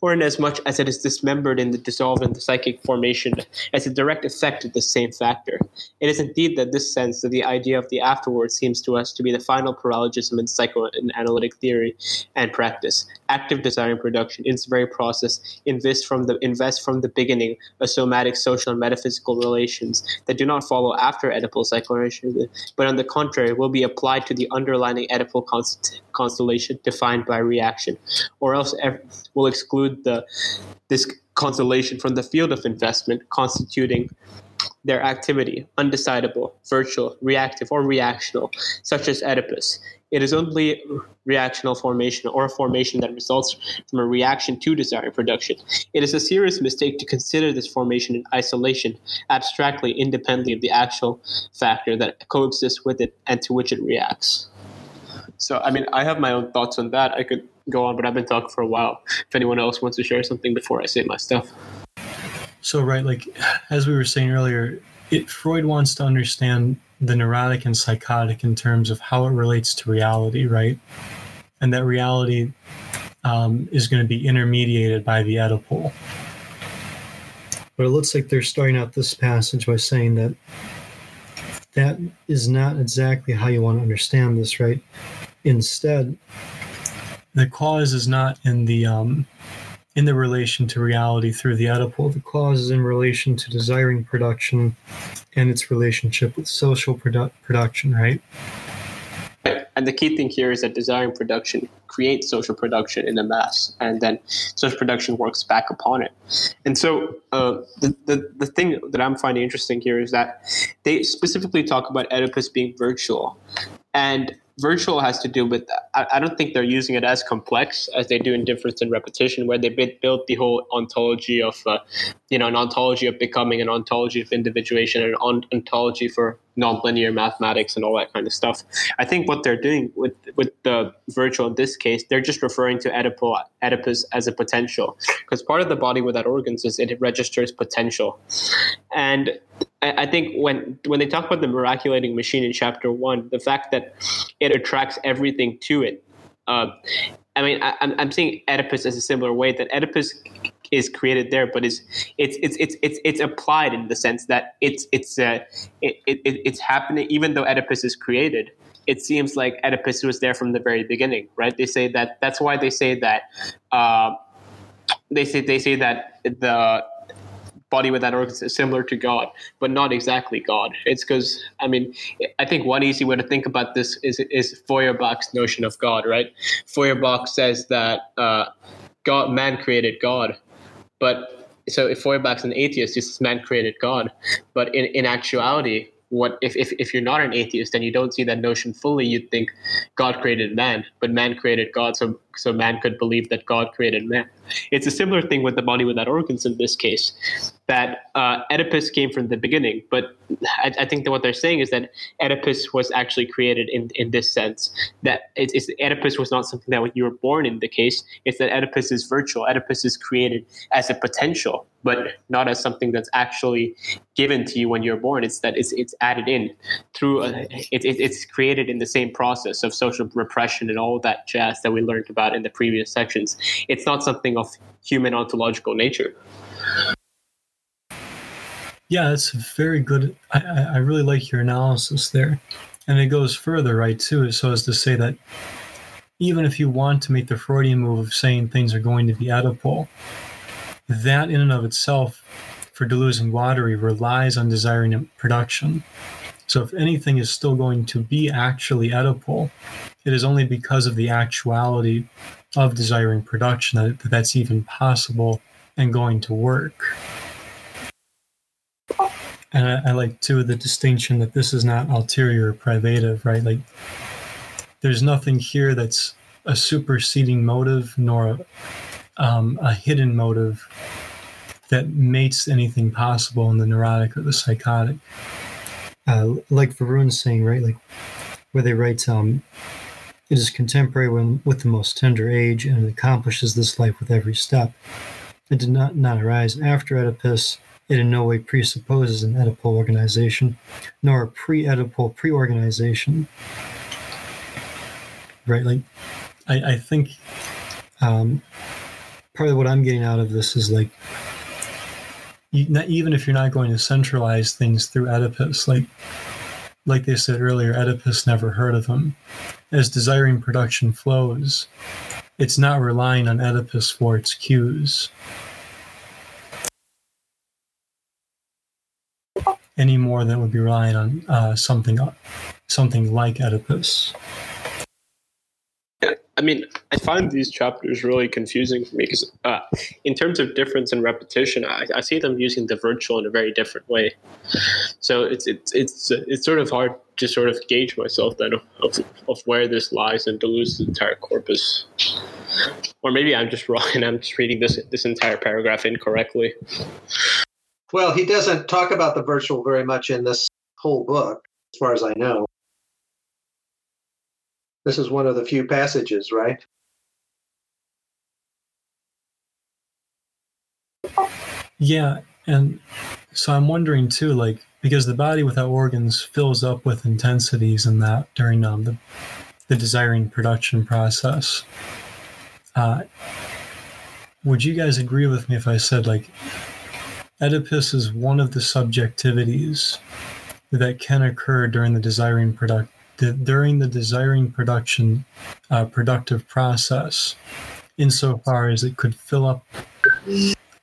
or in as much as it is dismembered in the dissolved the psychic formation as a direct effect of the same factor. It is indeed that this sense that the idea of the afterward seems to us to be the final paralogism in psychoanalytic theory and practice. Active desiring production. In its very process. Invest from the invest from the beginning a somatic, social, and metaphysical relations that do not follow after Oedipal psychoanalysis, but on the contrary will be applied to the underlying Oedipal const- constellation defined by reaction, or else will exclude the this constellation from the field of investment, constituting their activity. Undecidable, virtual, reactive, or reactional, such as Oedipus. It is only reactional formation or a formation that results from a reaction to desiring production. It is a serious mistake to consider this formation in isolation, abstractly, independently of the actual factor that coexists with it and to which it reacts. So, I mean, I have my own thoughts on that. I could go on, but I've been talking for a while. If anyone else wants to share something before I say my stuff. So, right, like as we were saying earlier, it, Freud wants to understand the neurotic and psychotic in terms of how it relates to reality, right? And that reality um, is going to be intermediated by the Oedipal. But it looks like they're starting out this passage by saying that that is not exactly how you want to understand this, right? Instead, the cause is not in the um, in the relation to reality through the Oedipal. The cause is in relation to desiring production and its relationship with social produ- production, right? And the key thing here is that desiring production creates social production in the mass, and then social production works back upon it. And so, uh, the, the, the thing that I'm finding interesting here is that they specifically talk about Oedipus being virtual. And virtual has to do with I, I, don't think they're using it as complex as they do in difference and repetition where they built the whole ontology of uh, you know an ontology of becoming an ontology of individuation and an ontology for nonlinear mathematics and all that kind of stuff i think what they're doing with with the virtual in this case they're just referring to Oedipus, oedipus as a potential because part of the body without organs is it registers potential and I think when when they talk about the miraculating machine in chapter one, the fact that it attracts everything to it. Uh, I mean, I, am I'm seeing Oedipus as a similar way that Oedipus is created there, but it's it's it's it's it's applied in the sense that it's it's uh, it, it, it's happening even though Oedipus is created. It seems like Oedipus was there from the very beginning, right? They say that that's why they say that uh, they say they say that the body without organ is similar to God, but not exactly God. It's because I mean, I think one easy way to think about this is is Feuerbach's notion of God, right? Feuerbach says that uh, God, man created God, but so if Feuerbach's an atheist, he says man created God, but in in actuality, what if, if, if you're not an atheist and you don't see that notion fully. You'd think god created man but man created god. So so man could believe that god created man it's a similar thing with the body without organs in this case that uh, Oedipus came from the beginning, but I, I, think that what they're saying is that Oedipus was actually created in, in this sense. That it's, it's, Oedipus was not something that when you were born in the case. It's that Oedipus is virtual. Oedipus is created as a potential, but not as something that's actually given to you when you're born. It's that it's it's added in through a, it, it, it's created in the same process of social repression and all that jazz that we learned about in the previous sections. It's not something of human ontological nature. Yeah, it's very good. I, I really like your analysis there. And it goes further, right, too, so as to say that even if you want to make the Freudian move of saying things are going to be Oedipal, that in and of itself, for Deleuze and Guattari, relies on desiring production. So if anything is still going to be actually Oedipal, it is only because of the actuality of desiring production that, that that's even possible and going to work. And I, I like too the distinction that this is not ulterior or privative, right? Like there's nothing here that's a superseding motive nor um, a hidden motive that makes anything possible in the neurotic or the psychotic. Uh, like Varun's saying, right? Like where they write, um, it is contemporary when, with the most tender age and it accomplishes this life with every step. It did not, not arise after Oedipus, it in no way presupposes an Oedipal organization, nor a pre Oedipal pre organization. Right? Like, I, I think um, part of what I'm getting out of this is like, you, not, even if you're not going to centralize things through Oedipus, like, like they said earlier, Oedipus never heard of him. As desiring production flows, it's not relying on Oedipus for its cues. any more than would be relying on uh, something something like Oedipus. I mean, I find these chapters really confusing for me because, uh, in terms of difference and repetition, I, I, see them using the virtual in a very different way. So it's it's it's it's sort of hard to sort of gauge myself then of, of, where this lies in the entire corpus. Or maybe I'm just wrong and I'm just reading this this entire paragraph incorrectly. Well, he doesn't talk about the virtual very much in this whole book, as far as I know. This is one of the few passages, right? Yeah, and so I'm wondering too, like because the body without organs fills up with intensities and in that during um, the the desiring production process. Uh, would you guys agree with me if I said like Oedipus is one of the subjectivities that can occur during the desiring product during the desiring production uh, productive process, insofar as it could fill up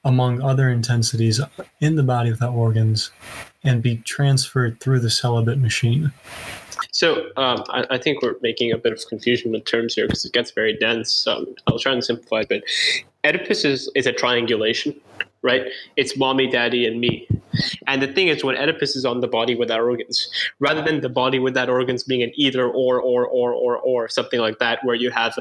among other intensities in the body without organs and be transferred through the celibate machine. So um, I, I, think we're making a bit of confusion with terms here because it gets very dense. Um, I'll try and simplify it. But Oedipus is, is a triangulation right? It's mommy, daddy, and me. And the thing is, when Oedipus is on the body without organs, rather than the body without organs being an either or or or or or something like that, where you have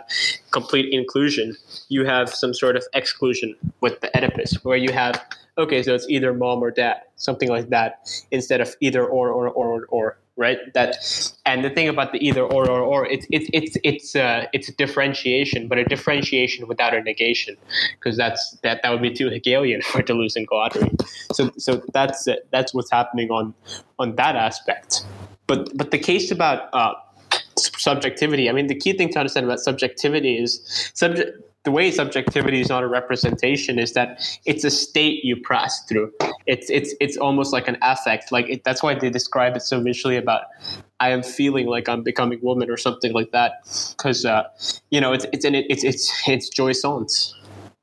complete inclusion, you have some sort of exclusion with the Oedipus, where you have okay, so it's either mom or dad, something like that, instead of either or or or or right? That and the thing about the either or or or it's it's it's it's uh, it's a differentiation, but a differentiation without a negation, because that's that that would be too Hegelian for Deleuze and Guattari. So so that's uh, that's what's happening on on that aspect. But but the case about uh, subjectivity. I mean, the key thing to understand about subjectivity is subject the way subjectivity is not a representation is that it's a state you pass through. It's it's it's almost like an affect. Like it, that's why they describe it so visually about I am feeling like I'm becoming woman or something like that. Because uh, you know it's it's an, it's it's it's Joy jouissance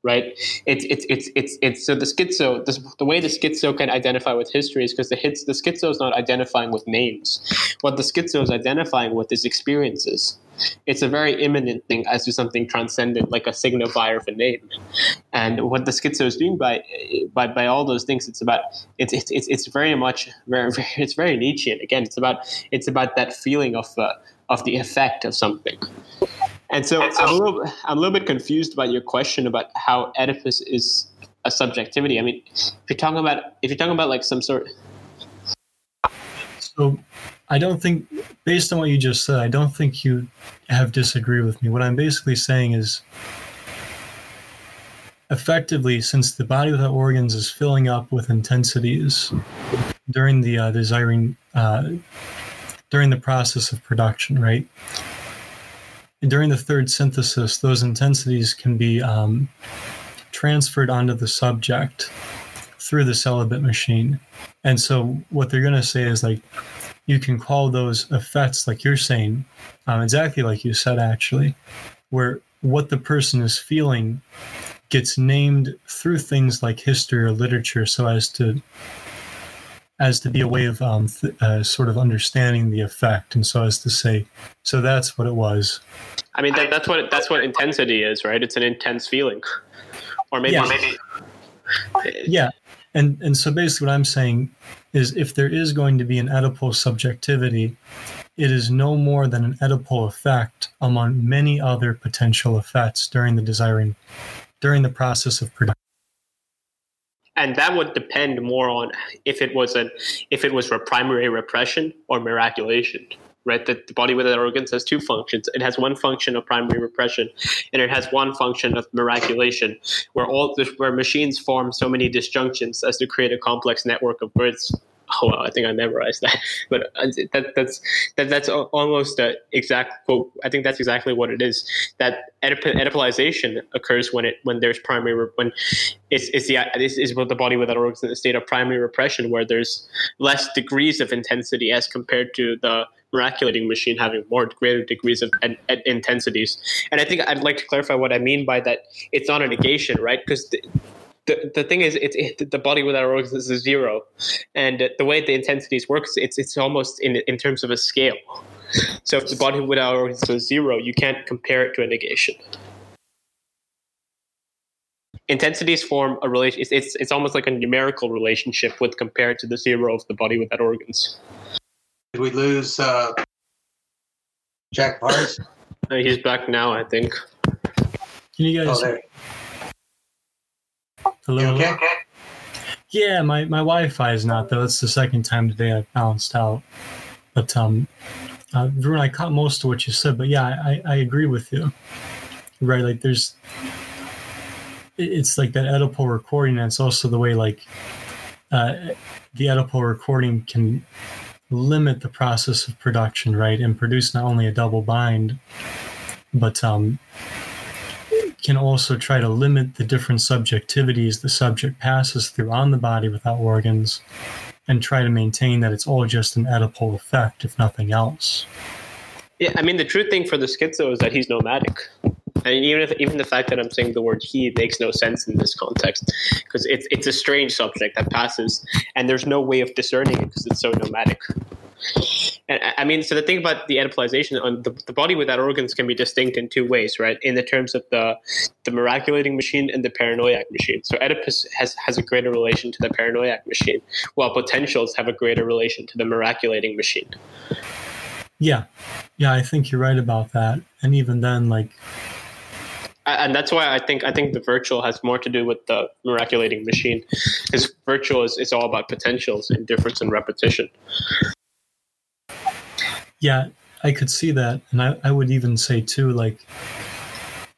right? It's it's it's it's it's so the schizo the, the way the schizo can identify with history is because the hits the schizo is not identifying with names. What the schizo is identifying with is experiences. It's a very immanent thing as to something transcendent, like a signifier of a name. And what the schizo is doing by by by all those things, it's about it's it's it's, it's very much very, very it's very Nietzschean. Again, it's about it's about that feeling of uh, of the effect of something. And so, I'm, a little, I'm a little bit confused about your question about how Oedipus is a subjectivity. I mean, if you're talking about if you're talking about like some sort. So, I don't think, based on what you just said, I don't think you have disagreed with me. What I'm basically saying is, effectively, since the body without organs is filling up with intensities during the uh, desiring, uh, during the process of production, right? during the third synthesis, those intensities can be um, transferred onto the subject through the celibate machine. And so, what they're going to say is like, you can call those effects, like you're saying, um, exactly like you said, actually, where what the person is feeling gets named through things like history or literature so as to as to be a way of um, th- uh, sort of understanding the effect, and so as to say, so that's what it was. I mean, that, that's what that's what intensity is, right? It's an intense feeling, or maybe yeah. maybe. Yeah, and and so basically, what I'm saying is, if there is going to be an Oedipal subjectivity, it is no more than an Oedipal effect among many other potential effects during the desiring, during the process of production. And that would depend more on if it was an if it was for primary repression or miraculation right that the body without organs has two functions it has one function of primary repression and it has one function of miraculation where all where machines form so many disjunctions as to create a complex network of words. oh well, I think I memorized that, but uh, that, that's that, that's almost a exact quote. I think that's exactly what it is. That Oedipalization occurs when it when there's primary when it's it's the this is what the body without organs in the state of primary repression, where there's less degrees of intensity as compared to the miraculating machine having more greater degrees of intensities. And I think I'd like to clarify what I mean by that. It's not a negation, right? Because the, the thing is, it's it, the body without organs is a zero, and the way the intensities works, it's it's almost in in terms of a scale. So if the body without organs is zero, you can't compare it to a negation. Intensities form a relation. It's, it's it's almost like a numerical relationship with compared to the zero of the body without organs. Did we lose uh, Jack Bars? Uh, he's back now, I think. Can you guys? Oh, Hello. okay? okay? Yeah, my, my Wi-Fi is not though. It's the second time today I've bounced out. But um, uh, Varun, I caught most of what you said. But yeah, I, I agree with you. Right, like there's, it's like that Oedipal recording, and it's also the way like uh, the Oedipal recording can limit the process of production, right, and produce not only a double bind, but um, can also try to limit the different subjectivities the subject passes through on the body without organs and try to maintain that it's all just an Oedipal effect, if nothing else. Yeah, I mean, the true thing for the schizo is that he's nomadic. And even if even the fact that I'm saying the word he makes no sense in this context, because it's it's a strange subject that passes, and there's no way of discerning it because it's so nomadic. and I mean, so the thing about the Oedipalization on the, the body without organs can be distinct in two ways, right? In the terms of the the miraculating machine and the paranoiac machine. So Oedipus has has a greater relation to the paranoiac machine, while potentials have a greater relation to the miraculating machine. Yeah, yeah, I think you're right about that. And even then, like and that's why I think I think the virtual has more to do with the miraculating machine, because virtual is, is all about potentials and difference and repetition. Yeah, I could see that, and I, I would even say too, like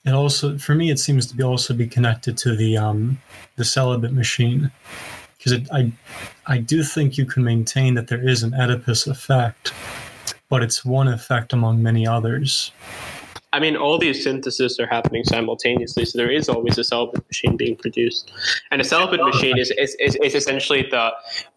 it also for me it seems to be also be connected to the um the celibate machine because I I do think you can maintain that there is an Oedipus effect, but it's one effect among many others. I mean, all these syntheses are happening simultaneously, so there is always a celibate machine being produced, and a celibate machine is, is, is, is essentially the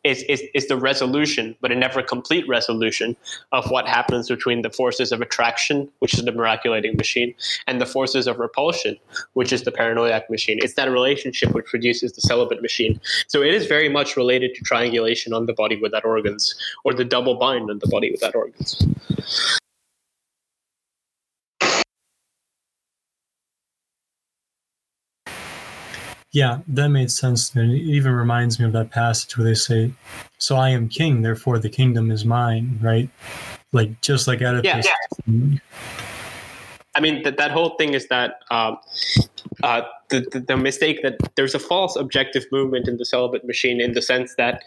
is, is, is the resolution, but a never complete resolution of what happens between the forces of attraction, which is the miraculating machine, and the forces of repulsion, which is the paranoiac machine. It's that relationship which produces the celibate machine. So it is very much related to triangulation on the body without organs, or the double bind on the body without organs. Yeah, that made sense. And it even reminds me of that passage where they say, "So I am king, therefore the kingdom is mine." Right? Like just like Oedipus. Yeah, yeah. I mean that that whole thing is that um, uh, the, the the mistake that there's a false objective movement in the celibate machine in the sense that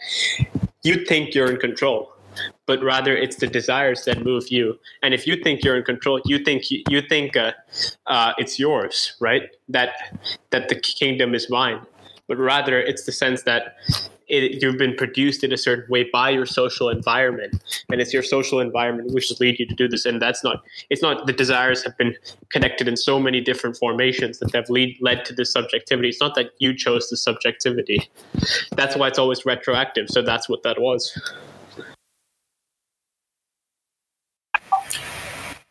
you think you're in control but rather it's the desires that move you. And if you think you're in control, you think you, think uh, uh, it's yours, right? That that the kingdom is mine. But rather, it's the sense that it, you've been produced in a certain way by your social environment, and it's your social environment which has lead you to do this. And that's not it's not the desires have been connected in so many different formations that have lead, led to this subjectivity. It's not that you chose the subjectivity. That's why it's always retroactive. So that's what that was.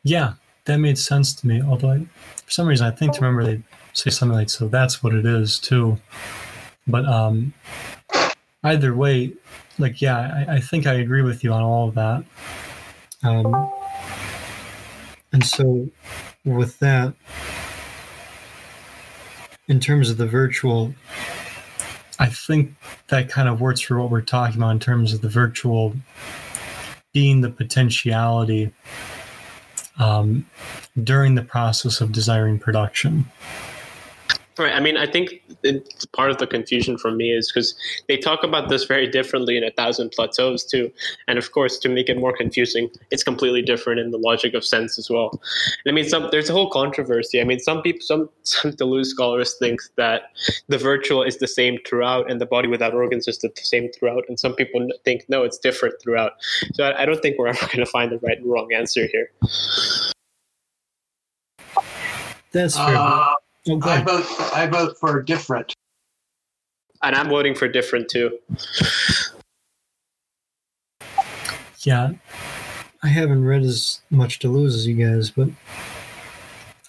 Yeah, that made sense to me. Although, I, for some reason, I think to remember they say something like, "So that's what it is too." But um, either way, like, yeah, I, I think I agree with you on all of that. Um, and so, with that, in terms of the virtual, I think that kind of works for what we're talking about in terms of the virtual being the potentiality um, during the process of desiring production. Right. I mean, I think it's part of the confusion for me is because they talk about this very differently in a thousand plateaus too, and of course, to make it more confusing, it's completely different in the logic of sense as well. And I mean, some there's a whole controversy. I mean, some people, some some Deleuze scholars think that the virtual is the same throughout, and the body without organs is the same throughout, and some people think no, it's different throughout. So I, I don't think we're ever going to find the right and wrong answer here. That's fair. Uh, Oh, I vote. I vote for different. And I'm voting for different too. Yeah, I haven't read as much Deleuze as you guys, but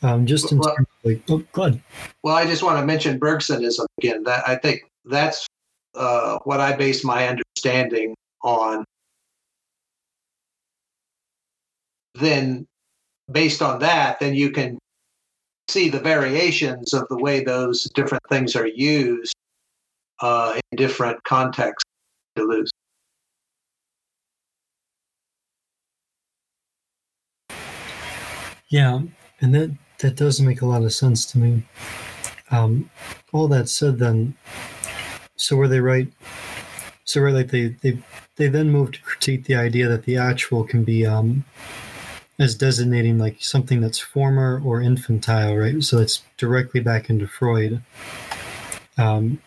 um, just in well, terms of like, oh, good. Well, I just want to mention Bergsonism again. That I think that's uh, what I base my understanding on. Then, based on that, then you can see the variations of the way those different things are used uh, in different contexts. Yeah, and that that does make a lot of sense to me. Um, all that said, then, so were they right? So were like they they they then move to critique the idea that the actual can be um, as designating like something that's former or infantile, right? So it's directly back into Freud. Um,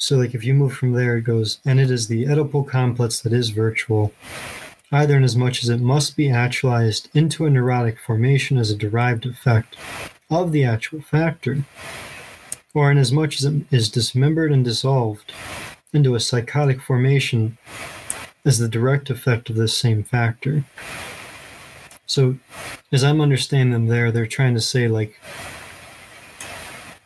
so, like, if you move from there, it goes, and it is the Oedipal complex that is virtual, either in as much as it must be actualized into a neurotic formation as a derived effect of the actual factor, or in as much as it is dismembered and dissolved into a psychotic formation as the direct effect of this same factor. So, as I'm understanding them there, they're trying to say, like,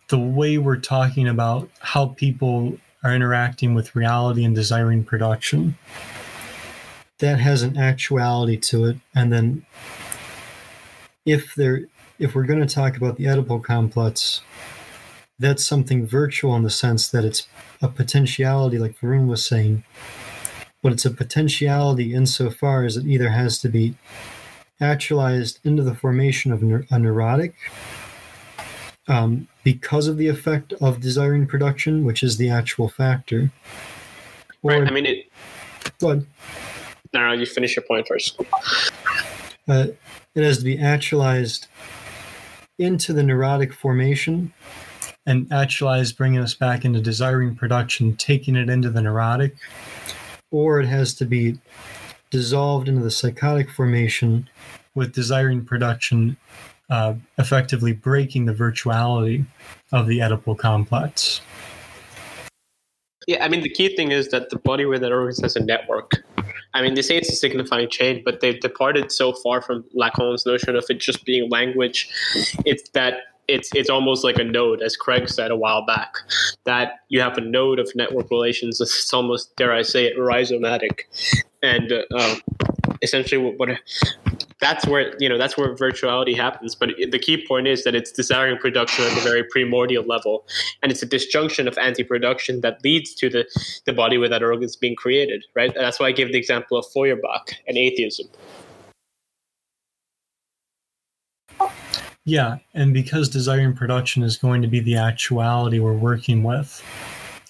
the way we're talking about how people are interacting with reality and desiring production, that has an actuality to it, and then if there if we're going to talk about the Oedipal complex, that's something virtual in the sense that it's a potentiality, like Varun was saying, but it's a potentiality insofar as it either has to be actualized into the formation of a neurotic um, because of the effect of desiring production, which is the actual factor. Or, right. I mean, it. Go ahead. No, no, you finish your point first. Uh, it has to be actualized into the neurotic formation and actualized, bringing us back into desiring production, taking it into the neurotic, or it has to be dissolved into the psychotic formation with desiring production uh, effectively breaking the virtuality of the Oedipal complex. Yeah, I mean, the key thing is that the body without organs has a network. I mean, they say it's a signifying chain, but they've departed so far from Lacan's notion of it just being language. It's that it's it's almost like a node, as Craig said a while back, that you have a node of network relations. It's almost, dare I say it, rhizomatic, and uh, uh, essentially what, what that's where you know that's where virtuality happens. But the key point is that it's desiring production at the very primordial level, and it's a disjunction of anti-production that leads to the the body without organs being created. Right. That's why I gave the example of Feuerbach and atheism. Yeah, and because desiring production is going to be the actuality we're working with,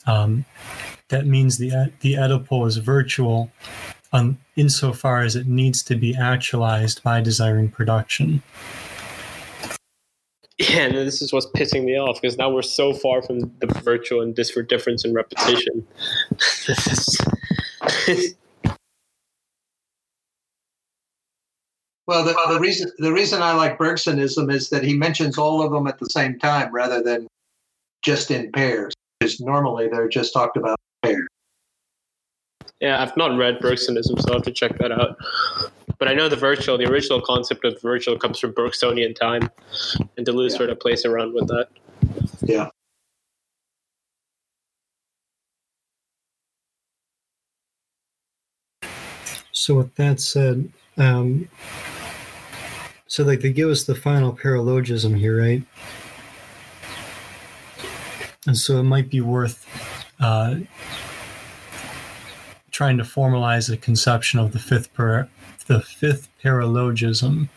um, that means the the Oedipal is virtual, um, insofar as it needs to be actualized by desiring production. Yeah, and this is what's pissing me off because now we're so far from the virtual and this for difference and repetition. Well, the, the reason the reason I like Bergsonism is that he mentions all of them at the same time rather than just in pairs. Because normally they're just talked about pairs. Yeah, I've not read Bergsonism, so I'll have to check that out. But I know the virtual, the original concept of virtual comes from Bergsonian time, and Deleuze yeah. sort of plays around with that. Yeah. So with that said, um, so like they give us the final paralogism here, right? And so it might be worth uh, trying to formalize a conception of the fifth par- the fifth paralogism.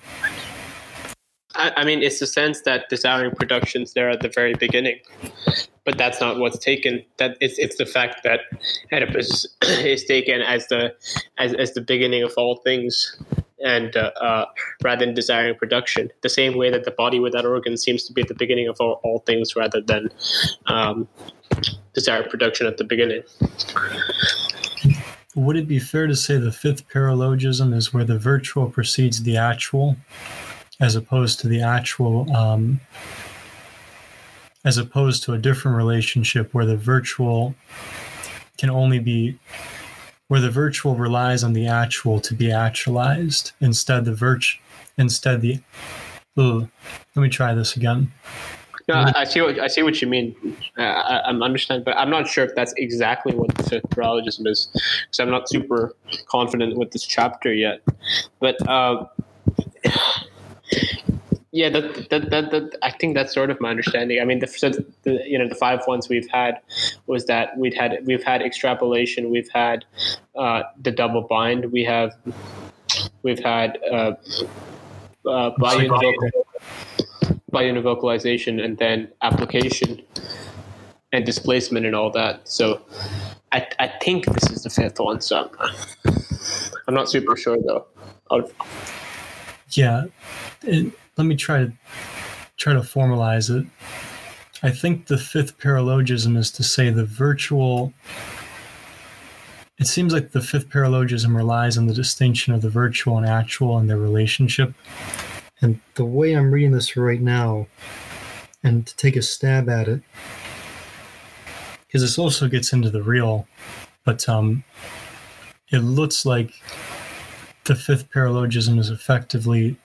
I, I mean, it's the sense that desiring productions there at the very beginning, but that's not what's taken. That it's it's the fact that Oedipus is taken as the as, as the beginning of all things and uh, uh, rather than desiring production, the same way that the body without organs seems to be at the beginning of all, all things rather than um, desired production at the beginning. Would it be fair to say the fifth paralogism is where the virtual precedes the actual, as opposed to the actual, um, as opposed to a different relationship where the virtual can only be where the virtual relies on the actual to be actualized instead the virtu instead the ugh, let me try this again no, I, see what I see what you mean. Uh, I, am understand, but I'm not sure if that's exactly what the paralogism is, because I'm not super confident with this chapter yet. But uh, yeah, that, that, that, that, I think that's sort of my understanding. I mean, the, so the you know the five ones we've had was that we'd had we've had extrapolation, we've had uh, the double bind, we have we've had uh, uh, biunivocalization and then application and displacement and all that. So I, I think this is the fifth one. So I'm not super sure though. I'll... Yeah, it, let me try to try to formalize it. I think the fifth paralogism is to say the virtual. It seems like the fifth paralogism relies on the distinction of the virtual and actual and their relationship. And the way I'm reading this right now, and to take a stab at it, because this also gets into the real, but um, it looks like the fifth paralogism is effectively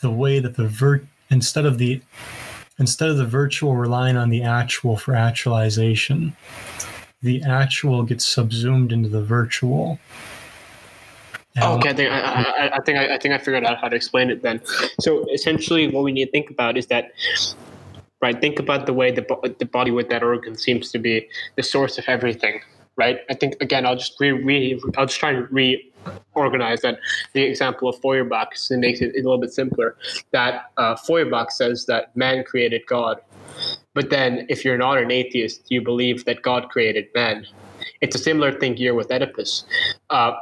the way that the vert instead of the instead of the virtual relying on the actual for actualization, the actual gets subsumed into the virtual. Oh, okay, I think I, I, I think I, I think I figured out how to explain it then. So essentially, what we need to think about is that, right? Think about the way the the body without organ seems to be the source of everything, right? I think again, I'll just re, re I'll just try and reorganize that the example of Feuerbach so it makes it a little bit simpler. That uh, Feuerbach says that man created God, but then if you're not an atheist, you believe that God created man. It's a similar thing here with Oedipus. Uh,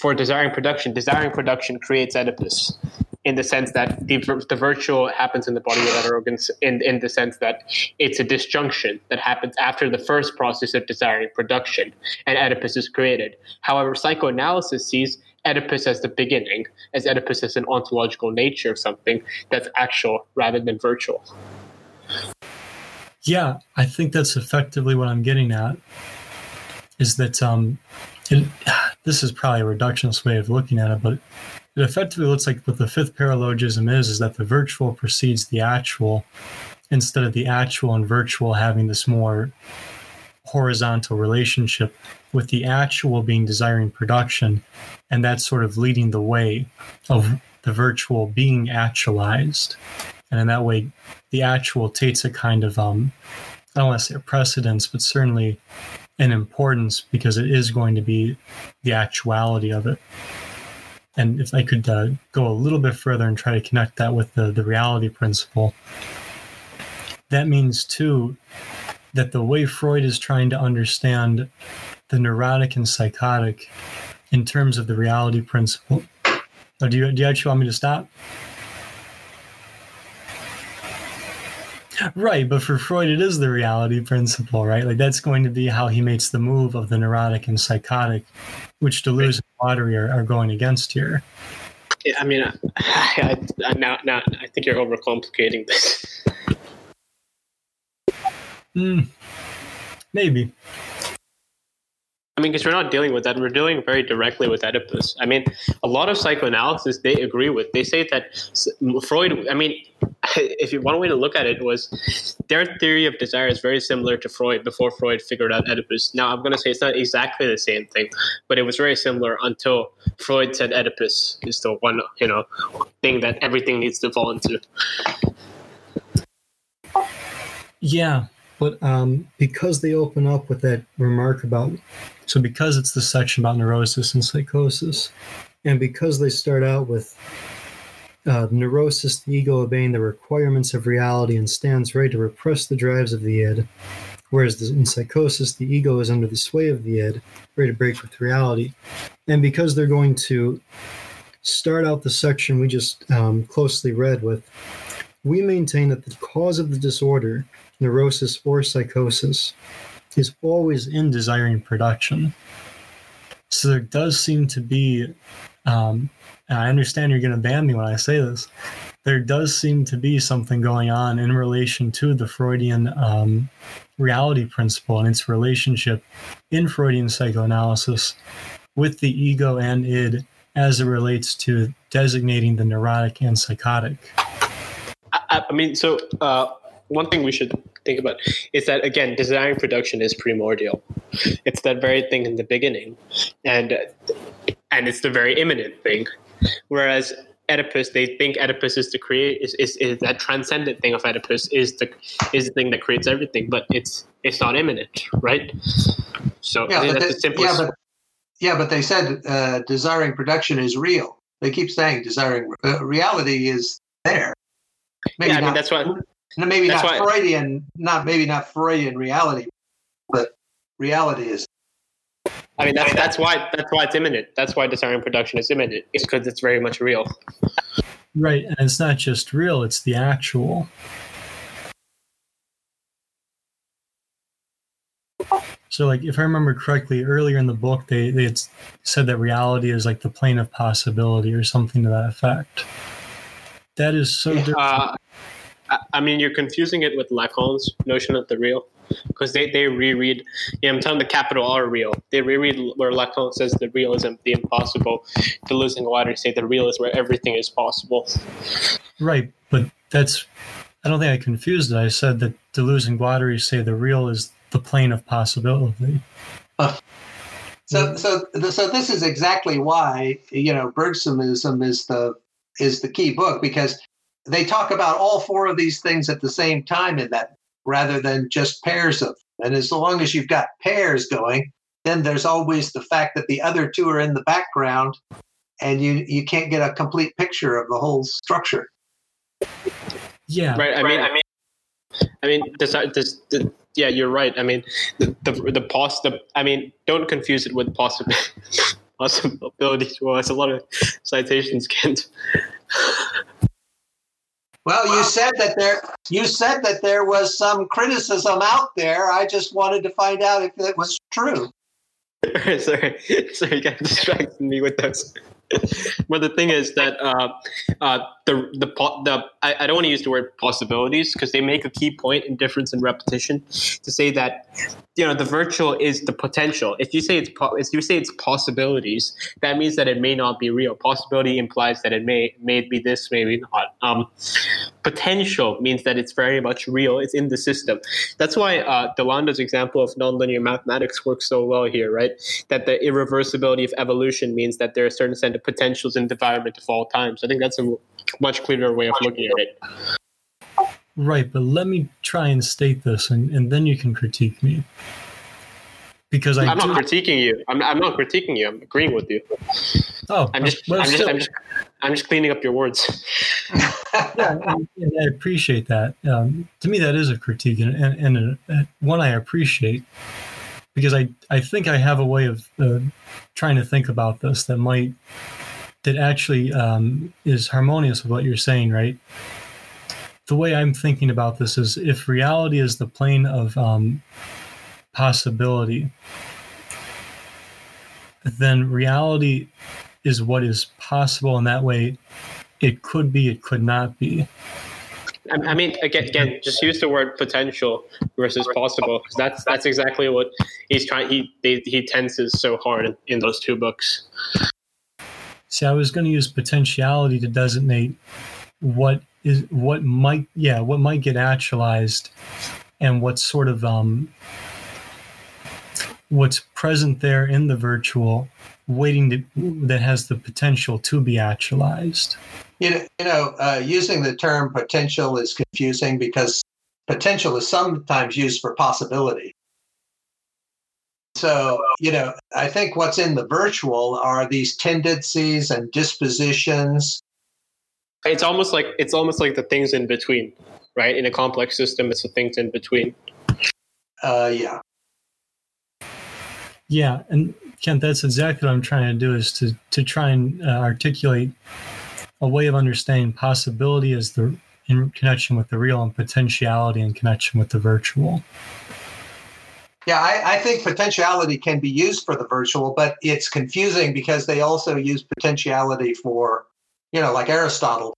for desiring production, desiring production creates Oedipus in the sense that the, the virtual happens in the body without organs in, in the sense that it's a disjunction that happens after the first process of desiring production and Oedipus is created. However, psychoanalysis sees Oedipus as the beginning, as Oedipus as an ontological nature of something that's actual rather than virtual. Yeah, I think that's effectively what I'm getting at. Is that um, it, this is probably a reductionist way of looking at it, but it effectively looks like what the fifth paralogism is: is that the virtual precedes the actual, instead of the actual and virtual having this more horizontal relationship, with the actual being desiring production, and that's sort of leading the way of the virtual being actualized, and in that way, the actual takes a kind of um, I don't want to say a precedence, but certainly an importance because it is going to be the actuality of it. And if I could uh, go a little bit further and try to connect that with the, the reality principle, that means too that the way Freud is trying to understand the neurotic and psychotic in terms of the reality principle. Oh, do, you, do you actually want me to stop? Right, but for Freud, it is the reality principle, right? Like that's going to be how he makes the move of the neurotic and psychotic, which Deleuze and Guattari are, are going against here. Yeah, I mean, I, I, now, now I think you're overcomplicating this. Mm, maybe. I mean, because we're not dealing with that. We're dealing very directly with Oedipus. I mean, a lot of psychoanalysis they agree with. They say that Freud. I mean, if you one way to look at it was their theory of desire is very similar to Freud before Freud figured out Oedipus. Now, I'm going to say it's not exactly the same thing, but it was very similar until Freud said Oedipus is the one you know thing that everything needs to fall into. Yeah, but um, because they open up with that remark about, so because it's the section about neurosis and psychosis, and because they start out with uh, neurosis, the ego obeying the requirements of reality and stands ready to repress the drives of the id, whereas the, in psychosis, the ego is under the sway of the id, ready to break with reality. And because they're going to start out the section we just um, closely read with, we maintain that the cause of the disorder neurosis or psychosis is always in desiring production. So there does seem to be, um, I understand you're going to ban me when I say this, there does seem to be something going on in relation to the Freudian um, reality principle and its relationship in Freudian psychoanalysis with the ego and id as it relates to designating the neurotic and psychotic. I, I mean, so uh, one thing we should think about is that again, desiring production is primordial. It's that very thing in the beginning, and and it's the very immanent thing. Whereas Oedipus, they think Oedipus is the create is, is, is that transcendent thing of Oedipus is the is the thing that creates everything, but it's it's not immanent, right? So Yeah, that's they, the simplest. yeah, but yeah, but they said uh, desiring production is real. They keep saying desiring uh, reality is there. Maybe yeah, I mean that's why. No, maybe that's not why- Freudian, not maybe not Freudian reality, but reality is. I mean that's that's why that's why it's immanent. That's why desiring production is immanent. It's because it's very much real. Right, and it's not just real, it's the actual. So, like, if I remember correctly, earlier in the book, they, they had said that reality is like the plane of possibility or something to that effect. That is so different. Uh, I- I mean, you're confusing it with Lacan's notion of the real, because they, they reread. Yeah, I'm telling the capital R real. They reread where Lacan says the real is the impossible. Deleuze and Guattari say the real is where everything is possible. Right, but that's, I don't think I confused it. I said that Deleuze and Guattari say the real is the plane of possibility. So, so, so this is exactly why you know Bergsonism is the is the key book because they talk about all four of these things at the same time in that, rather than just pairs of. Them. And as long as you've got pairs going, then there's always the fact that the other two are in the background, and you you can't get a complete picture of the whole structure. Yeah, Right. I mean, I mean, I mean, this, this, this, yeah, you're right. I mean, the the, the pos the I mean, don't confuse it with possible possibilities. Well, it's a lot of citations, Kent. Well, you said that there you said that there was some criticism out there. I just wanted to find out if it was true. sorry, sorry, you got distracted me with those. but the thing is that uh, uh, the the the I, I don't want to use the word possibilities because they make a key point in difference and repetition to say that you know the virtual is the potential. If you say it's po- if you say it's possibilities, that means that it may not be real. Possibility implies that it may may be this, maybe not. Um, potential means that it's very much real. It's in the system. That's why uh, DeLanda's example of nonlinear mathematics works so well here, right? That the irreversibility of evolution means that there are certain set of potentials in the environment of all times. I think that's a much clearer way of looking at it. Right. But let me try and state this, and, and then you can critique me. Because I I'm do, not critiquing you. I'm, I'm not critiquing you. I'm agreeing with you. oh, I'm just, well, I'm just, I'm just, I'm just cleaning up your words. yeah, and, and I appreciate that. Um, to me, that is a critique, and, and, and a, one I appreciate because I, I think I have a way of uh, trying to think about this that might that actually um, is harmonious with what you're saying, right? The way I'm thinking about this is if reality is the plane of um, possibility, then reality is what is possible, and that way it could be, it could not be. I mean, again, again, just use the word potential versus possible because that's that's exactly what he's trying. He they, he tenses so hard in, in those two books. See, I was going to use potentiality to designate what is what might yeah what might get actualized, and what's sort of um what's present there in the virtual, waiting to that has the potential to be actualized. You know, you know uh, using the term potential is confusing because potential is sometimes used for possibility. So, you know, I think what's in the virtual are these tendencies and dispositions. It's almost like it's almost like the things in between, right? In a complex system, it's the things in between. Uh, yeah. Yeah, and Kent, that's exactly what I'm trying to do is to to try and uh, articulate a way of understanding possibility as the in connection with the real and potentiality in connection with the virtual. Yeah, I, I think potentiality can be used for the virtual, but it's confusing because they also use potentiality for, you know, like Aristotle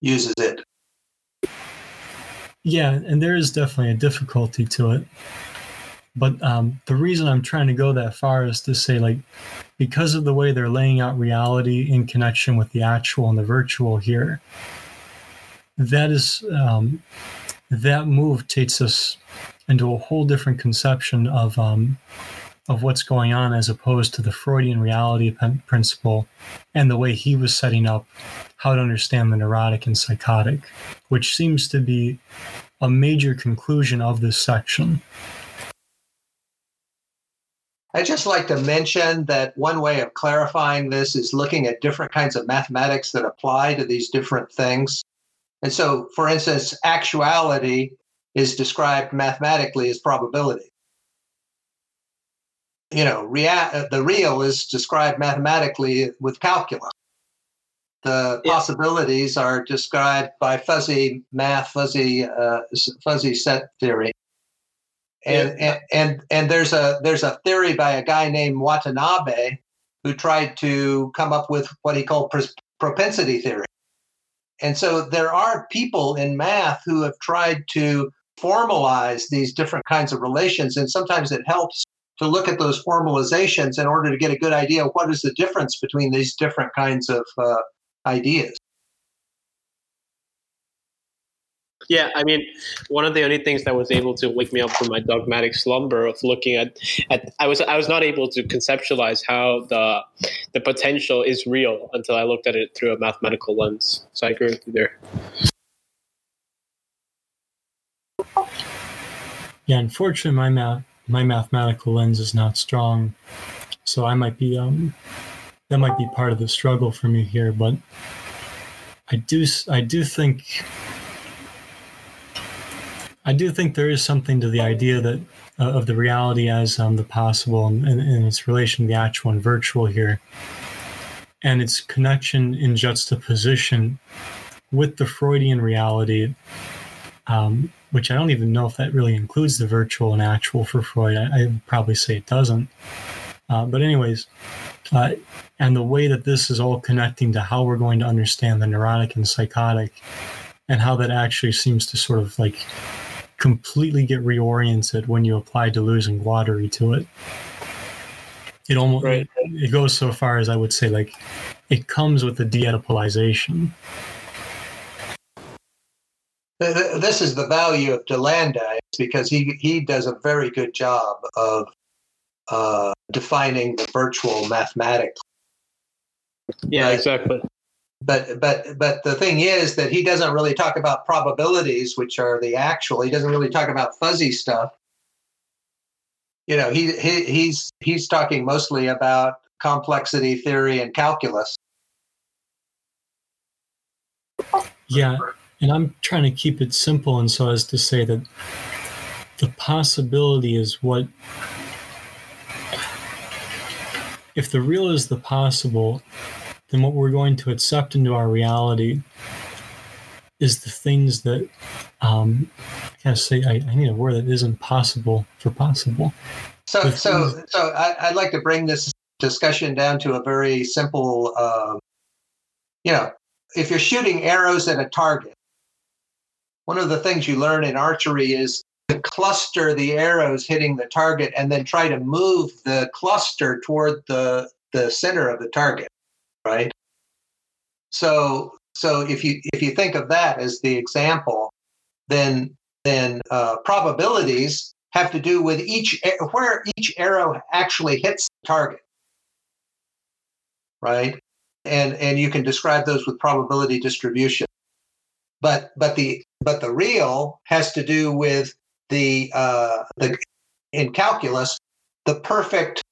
uses it. Yeah, and there is definitely a difficulty to it. But um, the reason I'm trying to go that far is to say, like, because of the way they're laying out reality in connection with the actual and the virtual here, that is um, that move takes us into a whole different conception of um, of what's going on, as opposed to the Freudian reality principle and the way he was setting up how to understand the neurotic and psychotic, which seems to be a major conclusion of this section. I'd just like to mention that one way of clarifying this is looking at different kinds of mathematics that apply to these different things. And so, for instance, actuality is described mathematically as probability. You know, rea- the real is described mathematically with calculus. The Yeah. possibilities are described by fuzzy math, fuzzy uh, fuzzy set theory. And, and and and there's a there's a theory by a guy named Watanabe who tried to come up with what he called propensity theory. And so there are people in math who have tried to formalize these different kinds of relations, and sometimes it helps to look at those formalizations in order to get a good idea of what is the difference between these different kinds of uh, ideas. Yeah, I mean, one of the only things that was able to wake me up from my dogmatic slumber of looking at, at I was I was not able to conceptualize how the the potential is real until I looked at it through a mathematical lens. So I agree with you there. Yeah, unfortunately, my math my mathematical lens is not strong, so I might be um that might be part of the struggle for me here. But I do I do think I do think there is something to the idea that uh, of the reality as um, the possible and, and, its relation to the actual and virtual here, and its connection in juxtaposition with the Freudian reality, um, which I don't even know if that really includes the virtual and actual for Freud. I, would probably say it doesn't. Uh, but anyways, uh, and the way that this is all connecting to how we're going to understand the neurotic and psychotic, and how that actually seems to sort of like completely get reoriented when you apply Deleuze and Guattari to it. It almost right. it, it goes so far as I would say like it comes with the de-Oedipalization. This is the value of DeLanda because he he does a very good job of uh, defining the virtual mathematically. Yeah, right? exactly but but but the thing is that he doesn't really talk about probabilities which are the actual he doesn't really talk about fuzzy stuff you know he, he he's he's talking mostly about complexity theory and calculus yeah and i'm trying to keep it simple and so as to say that the possibility is what if the real is the possible then what we're going to accept into our reality is the things that um, I gotta say I, I, need a word that isn't possible for possible. So the so things, so I, would like to bring this discussion down to a very simple. Uh, you know, if you're shooting arrows at a target, one of the things you learn in archery is to cluster the arrows hitting the target and then try to move the cluster toward the the center of the target right? So so if you if you think of that as the example, then then uh, probabilities have to do with each where each arrow actually hits the target, right? And and you can describe those with probability distribution. But but the but the real has to do with the uh, the in calculus the perfect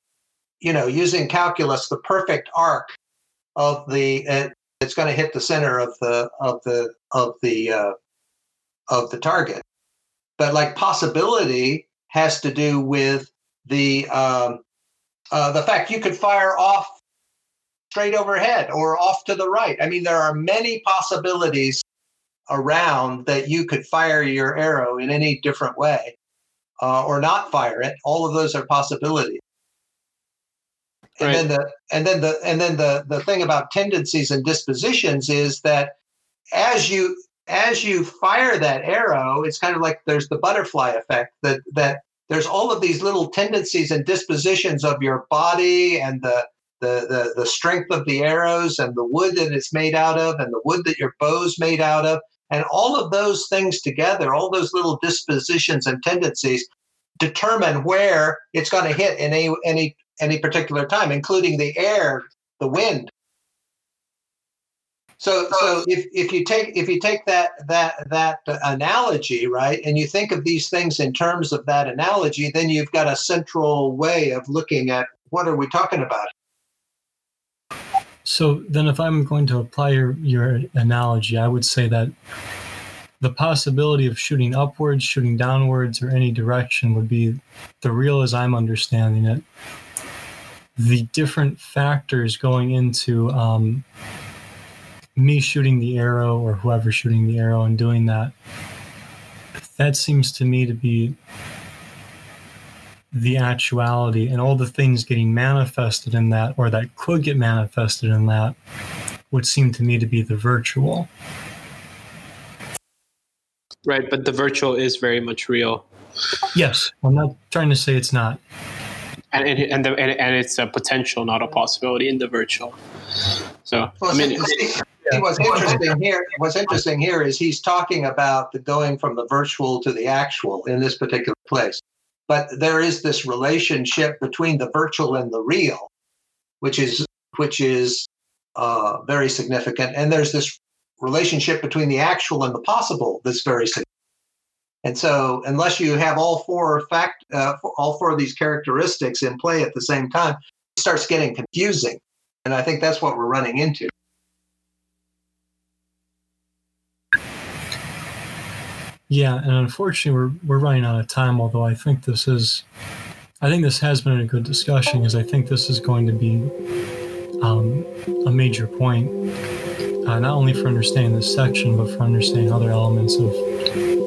you know using calculus the perfect arc of the uh, it's going to hit the center of the of the of the uh, of the target. But like possibility has to do with the um, uh, the fact you could fire off straight overhead or off to the right. I mean, there are many possibilities around that you could fire your arrow in any different way uh, or not fire it. All of those are possibilities. And then the and then the and then the the thing about tendencies and dispositions is that as you as you fire that arrow it's kind of like there's the butterfly effect that that there's all of these little tendencies and dispositions of your body and the the, the, the strength of the arrows and the wood that it's made out of and the wood that your bow's made out of and all of those things together all those little dispositions and tendencies determine where it's going to hit in any, any any particular time, including the air, the wind. So, so if, if you take if you take that that that analogy right, and you think of these things in terms of that analogy, then you've got a central way of looking at what are we talking about. So then, if I'm going to apply your your analogy, I would say that the possibility of shooting upwards, shooting downwards, or any direction would be the real as I'm understanding it. The different factors going into um, me shooting the arrow or whoever shooting the arrow and doing that that seems to me to be the actuality and all the things getting manifested in that or that could get manifested in that would seem to me to be the virtual. Right but the virtual is very much real. Yes i'm not trying to say it's not. And and and, the, and, and it's a potential, not a possibility in the virtual. So well, I mean, see, See, what's interesting here, what's interesting here is he's talking about the going from the virtual to the actual in this particular place. But there is this relationship between the virtual and the real, which is which is uh, very significant. And there's this relationship between the actual and the possible that's very significant. And so, unless you have all four fact, uh, all four of these characteristics in play at the same time, it starts getting confusing. And I think that's what we're running into. Yeah, and unfortunately, we're we're running out of time. Although I think this is, I think this has been a good discussion because I think this is going to be um, a major point, uh, not only for understanding this section, but for understanding other elements of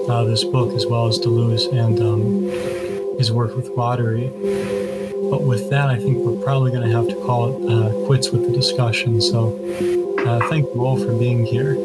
uh, this book, as well as Deleuze and um, his work with Guattari. But with that, I think we're probably going to have to call it uh, quits with the discussion. So uh, thank you all for being here.